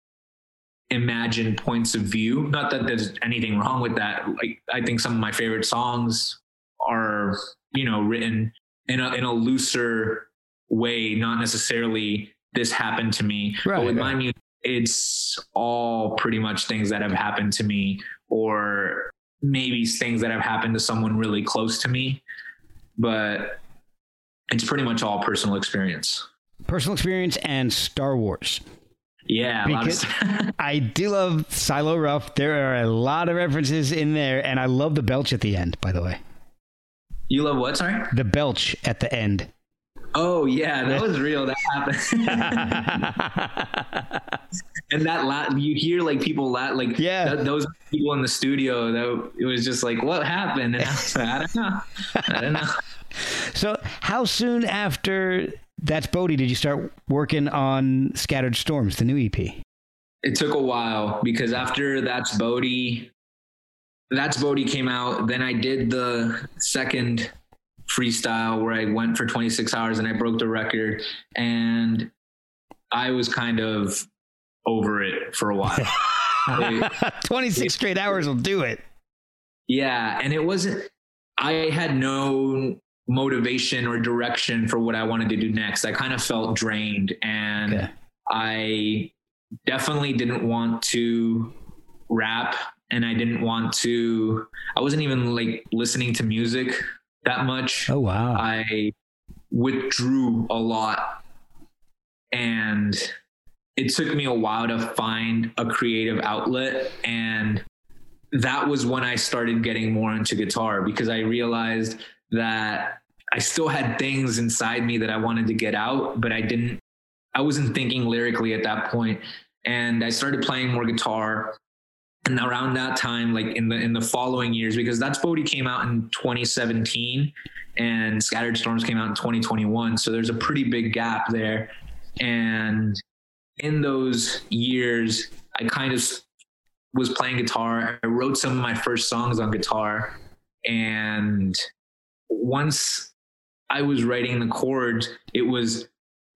B: imagined points of view. Not that there's anything wrong with that. Like I think some of my favorite songs are, you know, written in a in a looser way, not necessarily this happened to me.
A: Right,
B: but with
A: right.
B: my music, it's all pretty much things that have happened to me or maybe things that have happened to someone really close to me. But it's pretty much all personal experience.
A: Personal experience and Star Wars.
B: Yeah, a lot of
A: Because- I do love Silo Rough. There are a lot of references in there, and I love the belch at the end, by the way.
B: you love what? Sorry.
A: The belch at the end.
B: Oh yeah, that was real. That happened. and that la- you hear like people la- like
A: Yeah.
B: th- those people in the studio. That it was just like, what happened? And I was like, I don't know. I don't know.
A: so, how soon after That's Bodie did you start working on Scattered Storms, the new EP?
B: It took a while because after that's Bodie, that's Bodie came out. Then I did the second freestyle where I went for 26 hours and I broke the record, and I was kind of over it for a while. It-
A: 26 straight hours will do it.
B: Yeah, and it wasn't. I had no motivation or direction for what I wanted to do next. I kind of felt drained, and
A: Okay.
B: I definitely didn't want to rap, and I didn't want to. I wasn't even like listening to music that much.
A: Oh, wow.
B: I withdrew a lot and it took me a while to find a creative outlet and that was when I started getting more into guitar because I realized that I still had things inside me that I wanted to get out but I didn't I wasn't thinking lyrically at that point. And I started playing more guitar and around that time like in the in the following years because that's Bodie came out in 2017 and Scattered Storms came out in 2021 so there's a pretty big gap there. And in those years I kind of was playing guitar. I wrote some of my first songs on guitar and once I was writing the chords it was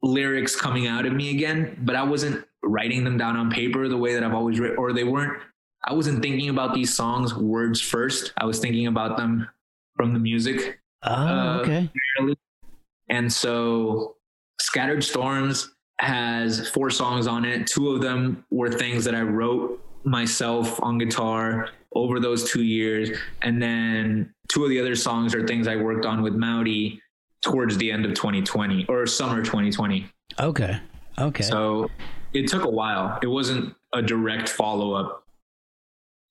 B: lyrics coming out of me again but I wasn't writing them down on paper the way that I've always written or they weren't I wasn't thinking about these songs words first. I was thinking about them from the music.
A: Oh,
B: uh,
A: okay.
B: And so Scattered Storms has four songs on it. Two of them were things that I wrote myself on guitar over those two years. And then two of the other songs are things I worked on with Mowdy towards the end of 2020 or summer 2020.
A: Okay. Okay.
B: So it took a while. It wasn't a direct follow up.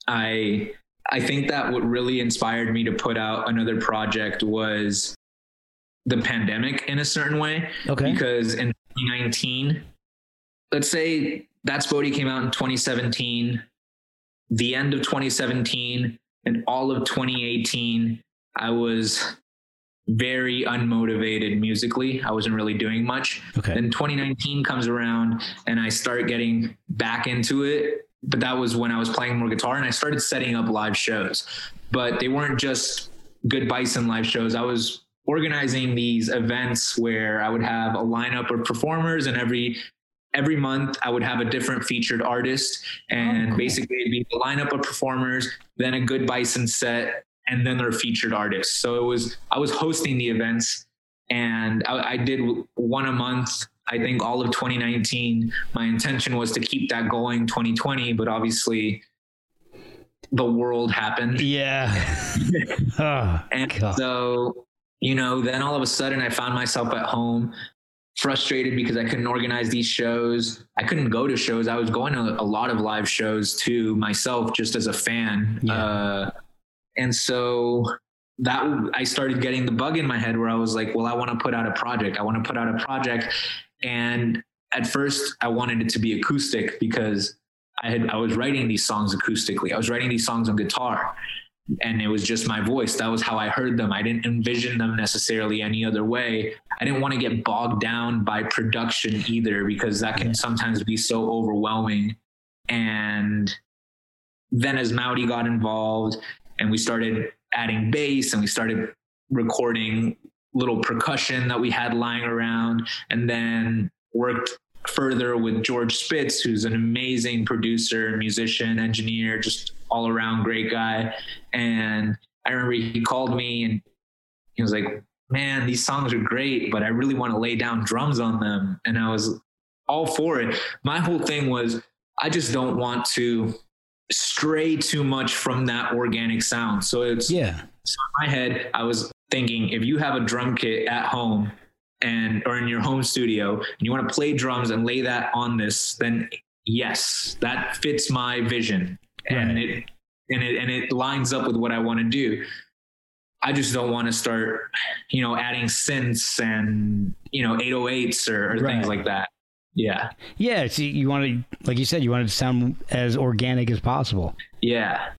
B: I I think that what really inspired me to put out another project was the pandemic in a certain way.
A: okay.
B: Because in 2019, let's say that's Bodie came out in 2017, the end of 2017 and all of 2018, I was very unmotivated musically. I wasn't really doing much.
A: Okay.
B: Then 2019 comes around and I start getting back into it. But that was when I was playing more guitar and I started setting up live shows. But they weren't just Good Bison live shows. I was organizing these events where I would have a lineup of performers and every every month I would have a different featured artist and oh,
A: cool.
B: basically it'd be a lineup of performers, then a Good Bison set, and then their featured artists. So it was I was hosting the events and I, I did one a month. I think all of 2019. My intention was to keep that going 2020, but obviously the world happened.
A: Yeah. oh,
B: And
A: God.
B: so, you know, then all of a sudden I found myself at home frustrated because I couldn't organize these shows. I couldn't go to shows. I was going to a lot of live shows too myself just as a fan.
A: Yeah.
B: Uh, and so that I started getting the bug in my head where I was like, well, I want to put out a project. I want to put out a project. And at first I wanted it to be acoustic because I had I was writing these songs acoustically. I was writing these songs on guitar. And it was just my voice. That was how I heard them. I didn't envision them necessarily any other way. I didn't want to get bogged down by production either because that can sometimes be so overwhelming. And then as Mowdy got involved and we started adding bass and we started recording little percussion that we had lying around and then worked further with George Spitz, who's an amazing producer, musician, engineer, just all around great guy. And I remember he called me and he was like, Man, these songs are great, but I really want to lay down drums on them. And I was all for it. My whole thing was, I just don't want to stray too much from that organic sound. So it's,
A: Yeah.
B: so in my head, I was thinking if you have a drum kit at home and or in your home studio and you want to play drums and lay that on this, then yes, that fits my vision. And
A: Right.
B: it and it and it lines up with what I want to do. I just don't want to start, you know, adding synths and you know 808s or, or
A: Right.
B: things like that. Yeah,
A: Yeah. So you want to, like you said, you want it to sound as organic as possible.
B: yeah,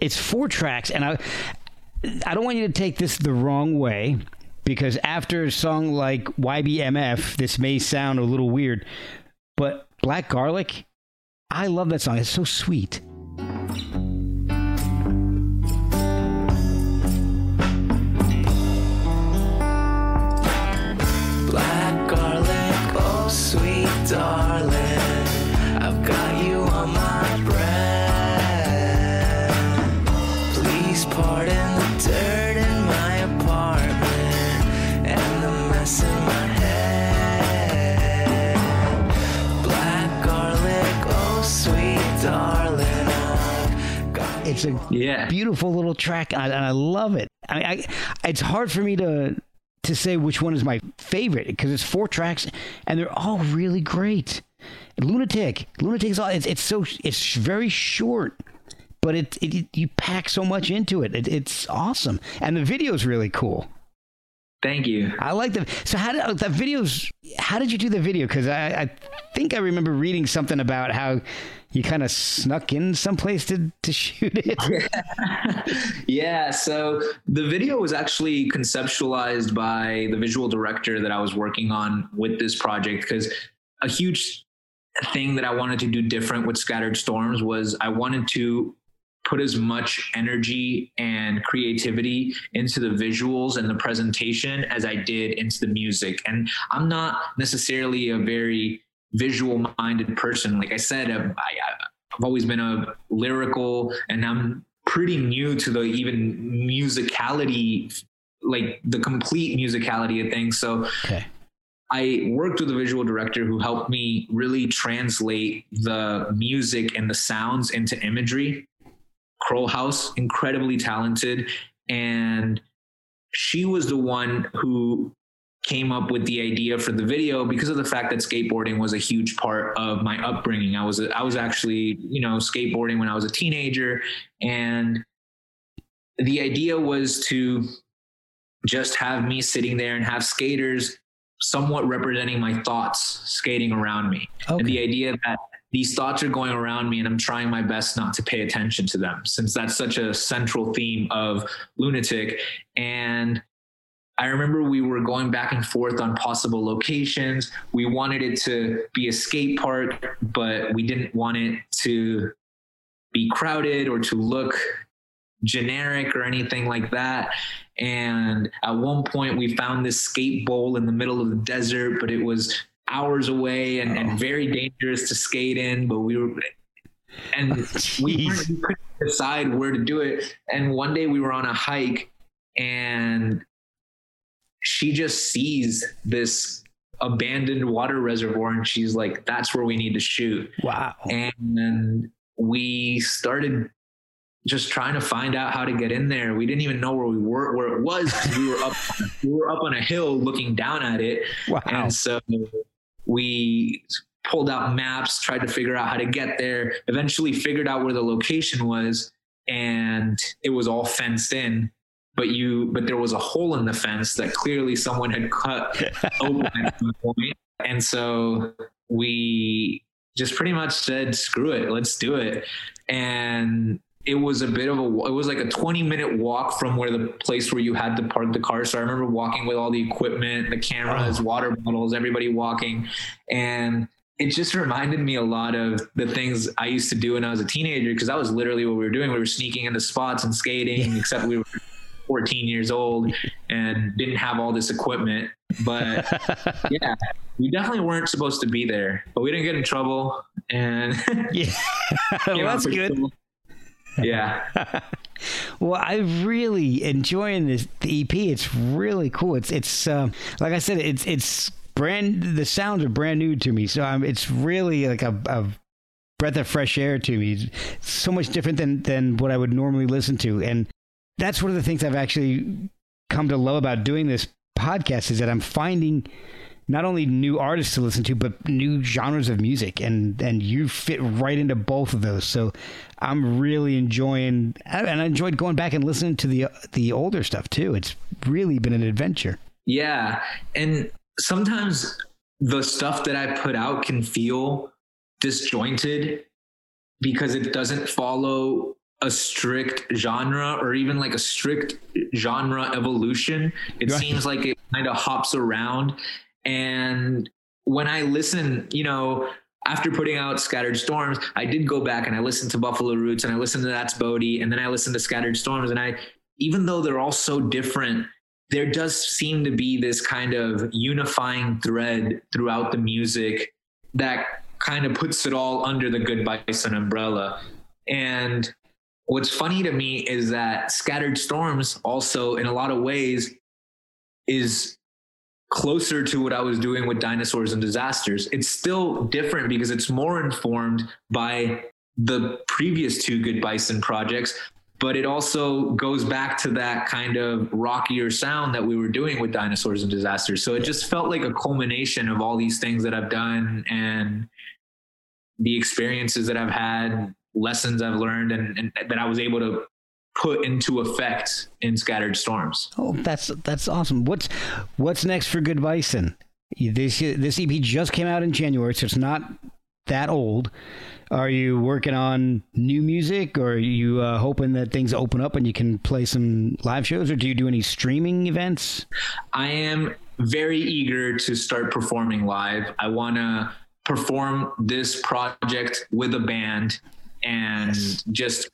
A: It's four tracks, and I, I don't want you to take this the wrong way because after a song like YBMF, this may sound a little weird, but Black Garlic, I love that song. It's so sweet.
C: Darling, I've got you on my breath. Please pardon the dirt in my apartment and the mess in my head. Black garlic, oh sweet darling,
A: It's a
B: yeah.
A: beautiful little track, and I, and I love it. I mean, I, it's hard for me to to say which one is my favorite because it's four tracks and they're all really great. Lunatic, Lunatic is all. It's, it's so it's very short, but it, it you pack so much into it. it. It's awesome, and the video is really cool.
B: Thank you.
A: I like the so how did the videos? How did you do the video? Because I, I think I remember reading something about how you kind of snuck in someplace to to shoot it.
B: yeah, so the video was actually conceptualized by the visual director that I was working on with this project because a huge thing that I wanted to do different with Scattered Storms was I wanted to put as much energy and creativity into the visuals and the presentation as I did into the music. And I'm not necessarily a very visual minded person. Like I said, I, I've always been a lyrical and I'm pretty new to the even musicality, like the complete musicality of things. So
A: Okay.
B: I worked with a visual director who helped me really translate the music and the sounds into imagery. Kroll House, incredibly talented. And she was the one who came up with the idea for the video because of the fact that skateboarding was a huge part of my upbringing. I was I was actually, you know, skateboarding when I was a teenager and the idea was to just have me sitting there and have skaters somewhat representing my thoughts skating around me. And the idea that these thoughts are going around me and I'm trying my best not to pay attention to them since that's such a central theme of Lunatic. And I remember we were going back and forth on possible locations. We wanted it to be a skate park, but we didn't want it to be crowded or to look generic or anything like that. And at one point, we found this skate bowl in the middle of the desert, but it was hours away and, and very dangerous to skate in. But we were, and we, we couldn't decide where to do it. And one day we were on a hike and she just sees this abandoned water reservoir and she's like, that's where we need to shoot
A: Wow.
B: and then we started just trying to find out how to get in there. We didn't even know where we were, where it was We were up, we were up on a hill looking down at it,
A: Wow.
B: and so we pulled out maps, tried to figure out how to get there. Eventually, figured out where the location was, and it was all fenced in. But you, but there was a hole in the fence that clearly someone had cut open at some point, and so we just pretty much said, "Screw it, let's do it." And it was a bit of a it was like a 20 minute walk from where the place where you had to park the car. So i remember walking with all the equipment the cameras
A: Oh.
B: water bottles everybody walking. And it just reminded me a lot of the things i used to do when i was a teenager because that was literally what we were doing. We were sneaking into spots and skating except we were 14 years old and didn't have all this equipment but yeah we definitely weren't supposed to be there but we didn't get in trouble and
A: Yeah, well, that's good.
B: cool. yeah
A: Well, I'm really enjoying this the EP. It's really cool. It's it's um, like I said, it's it's brand. The sounds are brand new to me, so um, it's really like a, a breath of fresh air to me. It's so much different than than what I would normally listen to, and that's one of the things I've actually come to love about doing this podcast is that I'm finding not only new artists to listen to, but new genres of music, and and you fit right into both of those. So I'm really enjoying, and I enjoyed going back and listening to the the older stuff too. It's really been an adventure.
B: Yeah. And sometimes the stuff that I put out can feel disjointed because it doesn't follow a strict genre or even like a strict genre evolution. It
A: Right.
B: seems like it kind of hops around. And when I listen, you know, after putting out Scattered Storms, I did go back and I listened to Buffalo Roots and I listened to That's Bodie and then I listened to Scattered Storms. And I, even though they're all so different, there does seem to be this kind of unifying thread throughout the music that kind of puts it all under the Good Bison umbrella. And what's funny to me is that Scattered Storms also, in a lot of ways, is closer to what I was doing with Dinosaurs and Disasters. It's still different because it's more informed by the previous two Good Bison projects, but it also goes back to that kind of rockier sound that we were doing with Dinosaurs and Disasters. So it just felt like a culmination of all these things that I've done and the experiences that I've had, lessons I've learned, and, and that I was able to put into effect in Scattered Storms.
A: Oh, that's that's awesome. What's what's next for Good Bison? This this EP just came out in January, so it's not that old. Are you working on new music, or are you uh, hoping that things open up and you can play some live shows, or do you do any streaming events?
B: I am very eager to start performing live. I want to perform this project with a band and just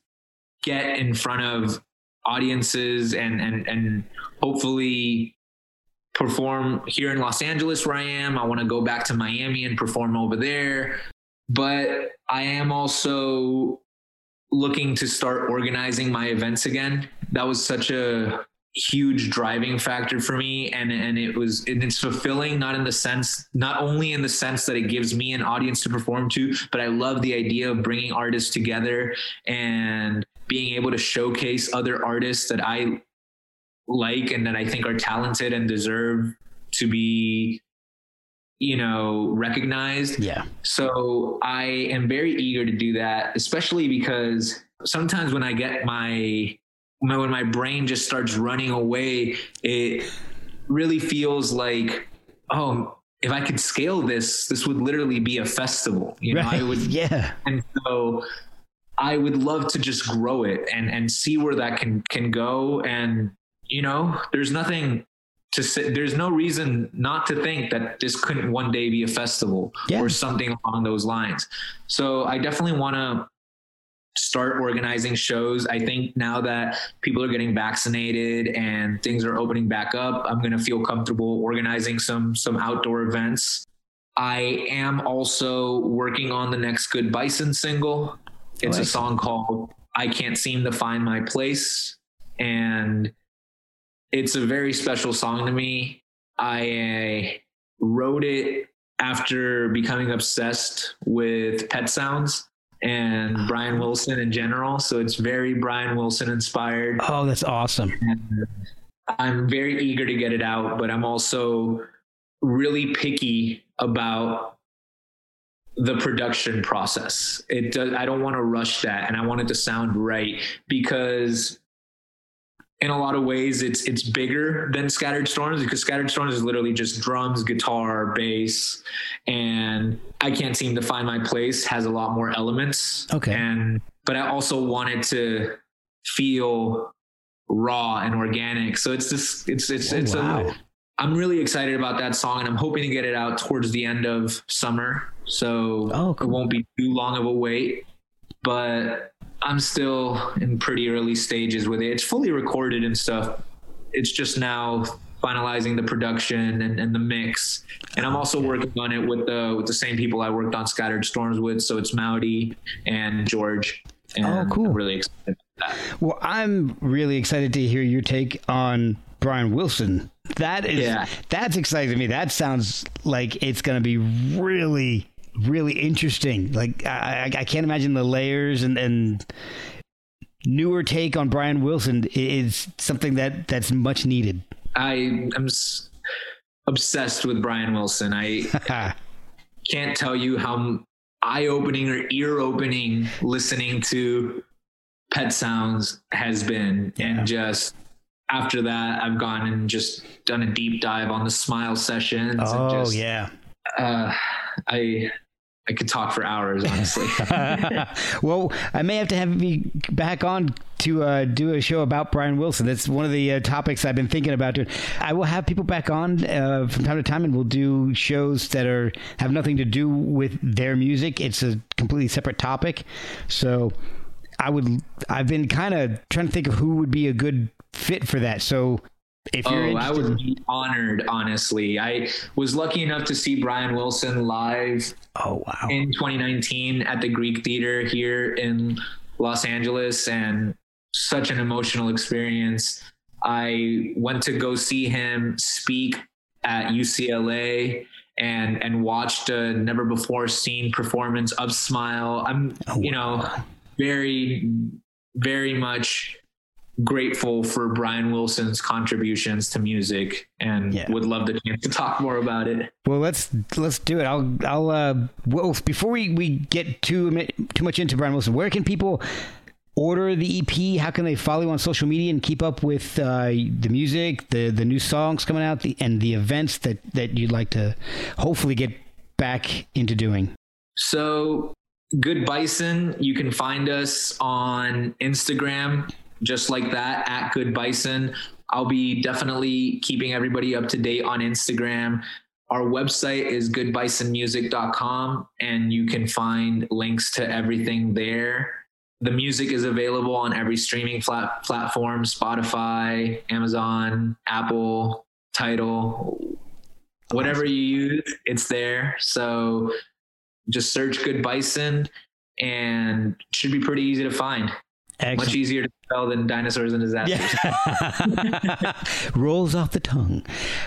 B: get in front of audiences and and and hopefully perform here in Los Angeles where I am. I want to go back to Miami and perform over there. But I am also looking to start organizing my events again. That was such a huge driving factor for me and and it was and it's fulfilling not in the sense not only in the sense that it gives me an audience to perform to but I love the idea of bringing artists together and being able to showcase other artists that I like and that I think are talented and deserve to be you know recognized.
A: Yeah,
B: so I am very eager to do that, especially because sometimes when I get my my- when my brain just starts running away, it really feels like, oh, if I could scale this, this would literally be a festival. You know,
A: right.
B: I would
A: yeah,
B: and so I would love to just grow it and and see where that can can go. And you know, there's nothing to say. There's no reason not to think that this couldn't one day be a festival
A: Yeah.
B: or something along those lines. So I definitely want to start organizing shows. I think now that people are getting vaccinated and things are opening back up, I'm going to feel comfortable organizing some some outdoor events. I am also working on the next Good Bison single. It's a song called I Can't Seem to Find My Place. And it's a very special song to me. I wrote it after becoming obsessed with pet sounds and Brian Wilson in general. So it's very Brian Wilson inspired.
A: oh, that's awesome.
B: And I'm very eager to get it out, but I'm also really picky about the production process. It does, I don't want to rush that and I want it to sound right because in a lot of ways it's it's bigger than Scattered Storms because Scattered Storms is literally just drums, guitar, bass, and I can't seem to find my place has a lot more elements.
A: Okay.
B: And but I also wanted to feel raw and organic. So it's just it's, it's,
A: Oh,
B: it's
A: wow.
B: a, I'm really excited about that song and I'm hoping to get it out towards the end of summer. So
A: Oh, cool.
B: it won't be too long of a wait, but I'm still in pretty early stages with it. It's fully recorded and stuff. It's just now finalizing the production and, and the mix. And I'm also working on it with the with the same people I worked on Scattered Storms with. So it's Maudie and George. And
A: Oh, cool.
B: I'm really excited about that.
A: Well, I'm really excited to hear your take on Brian Wilson. That is
B: Yeah.
A: that's exciting to me. That sounds like it's going to be really really interesting. Like I, I I can't imagine the layers and and newer take on Brian Wilson is something that that's much needed.
B: I am obsessed with Brian Wilson. I can't tell you how eye opening or ear opening listening to Pet Sounds has been.
A: Yeah.
B: And just after that, I've gone and just done a deep dive on the Smile sessions. and
A: oh
B: just,
A: yeah.
B: Uh, I I could talk for hours, honestly.
A: well, I may have to have you back on to uh, do a show about Brian Wilson. That's one of the uh, topics I've been thinking about doing. I will have people back on uh, from time to time, and we'll do shows that are have nothing to do with their music. It's a completely separate topic. So, I would. I've been kind of trying to think of who would be a good fit for that. So, if you're
B: Oh, I would be honored, honestly. I was lucky enough to see Brian Wilson live
A: oh wow,
B: in 2019 at the Greek Theater here in Los Angeles and such an emotional experience. I went to go see him speak at UCLA and and watched a never before seen performance of Smile. I'm
A: Oh,
B: you know very very much grateful for Brian Wilson's contributions to music and
A: Yeah.
B: would love the chance to talk more about it.
A: Well, let's let's do it. I'll I'll uh well before we we get too too much into Brian Wilson, where can people order the EP? How can they follow you on social media and keep up with uh, the music, the the new songs coming out, the and the events that that you'd like to hopefully get back into doing?
B: So, Good Bison, you can find us on Instagram, just like that, at Good Bison. I'll be definitely keeping everybody up to date on Instagram. Our website is goodbisonmusic.com, and you can find links to everything there. The music is available on every streaming flat, platform Spotify, Amazon, Apple, Tidal, whatever you use, it's there. So, just search good bison and should be pretty easy to find much easier to spell than dinosaurs and disasters
A: Yeah. Rolls off the tongue.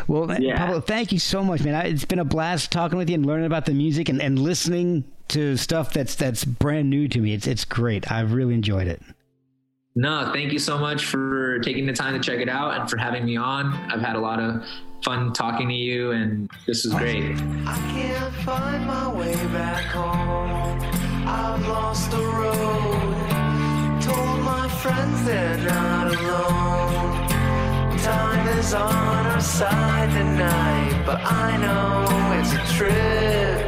A: Well,
B: Yeah.
A: Pablo, thank you so much, man. I- It's been a blast talking with you and learning about the music and, and listening to stuff that's that's brand new to me. It's it's great. I've really enjoyed it.
B: no thank you so much for taking the time to check it out and for having me on i've had a lot of fun talking to you and this is great
C: I can't find my way back home. I've lost the road. Told my friends they're not alone. Time is on our side tonight, but I know it's a trip.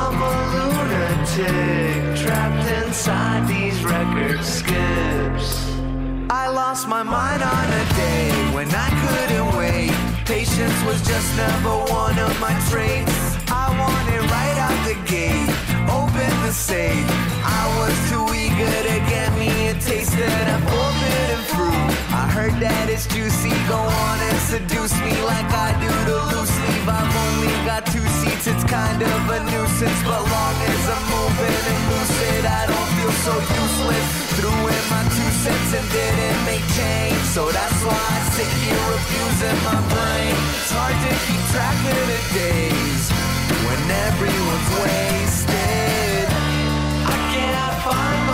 C: I'm a lunatic trapped inside these record skips. I lost my mind on a day when I couldn't wait. Patience was just never one of my traits. I wanted right out the gate, I was too eager to get me a taste of that forbidden fruit. I heard that it's juicy, go on and seduce me like I do the loose. I've only got two seats, it's kind of a nuisance, but long as I'm moving and lucid, I don't feel so useless. Threw in my two cents and didn't make change, so that's why I sit here abusing my brain. It's hard to keep track of the days when everyone's wasted. Find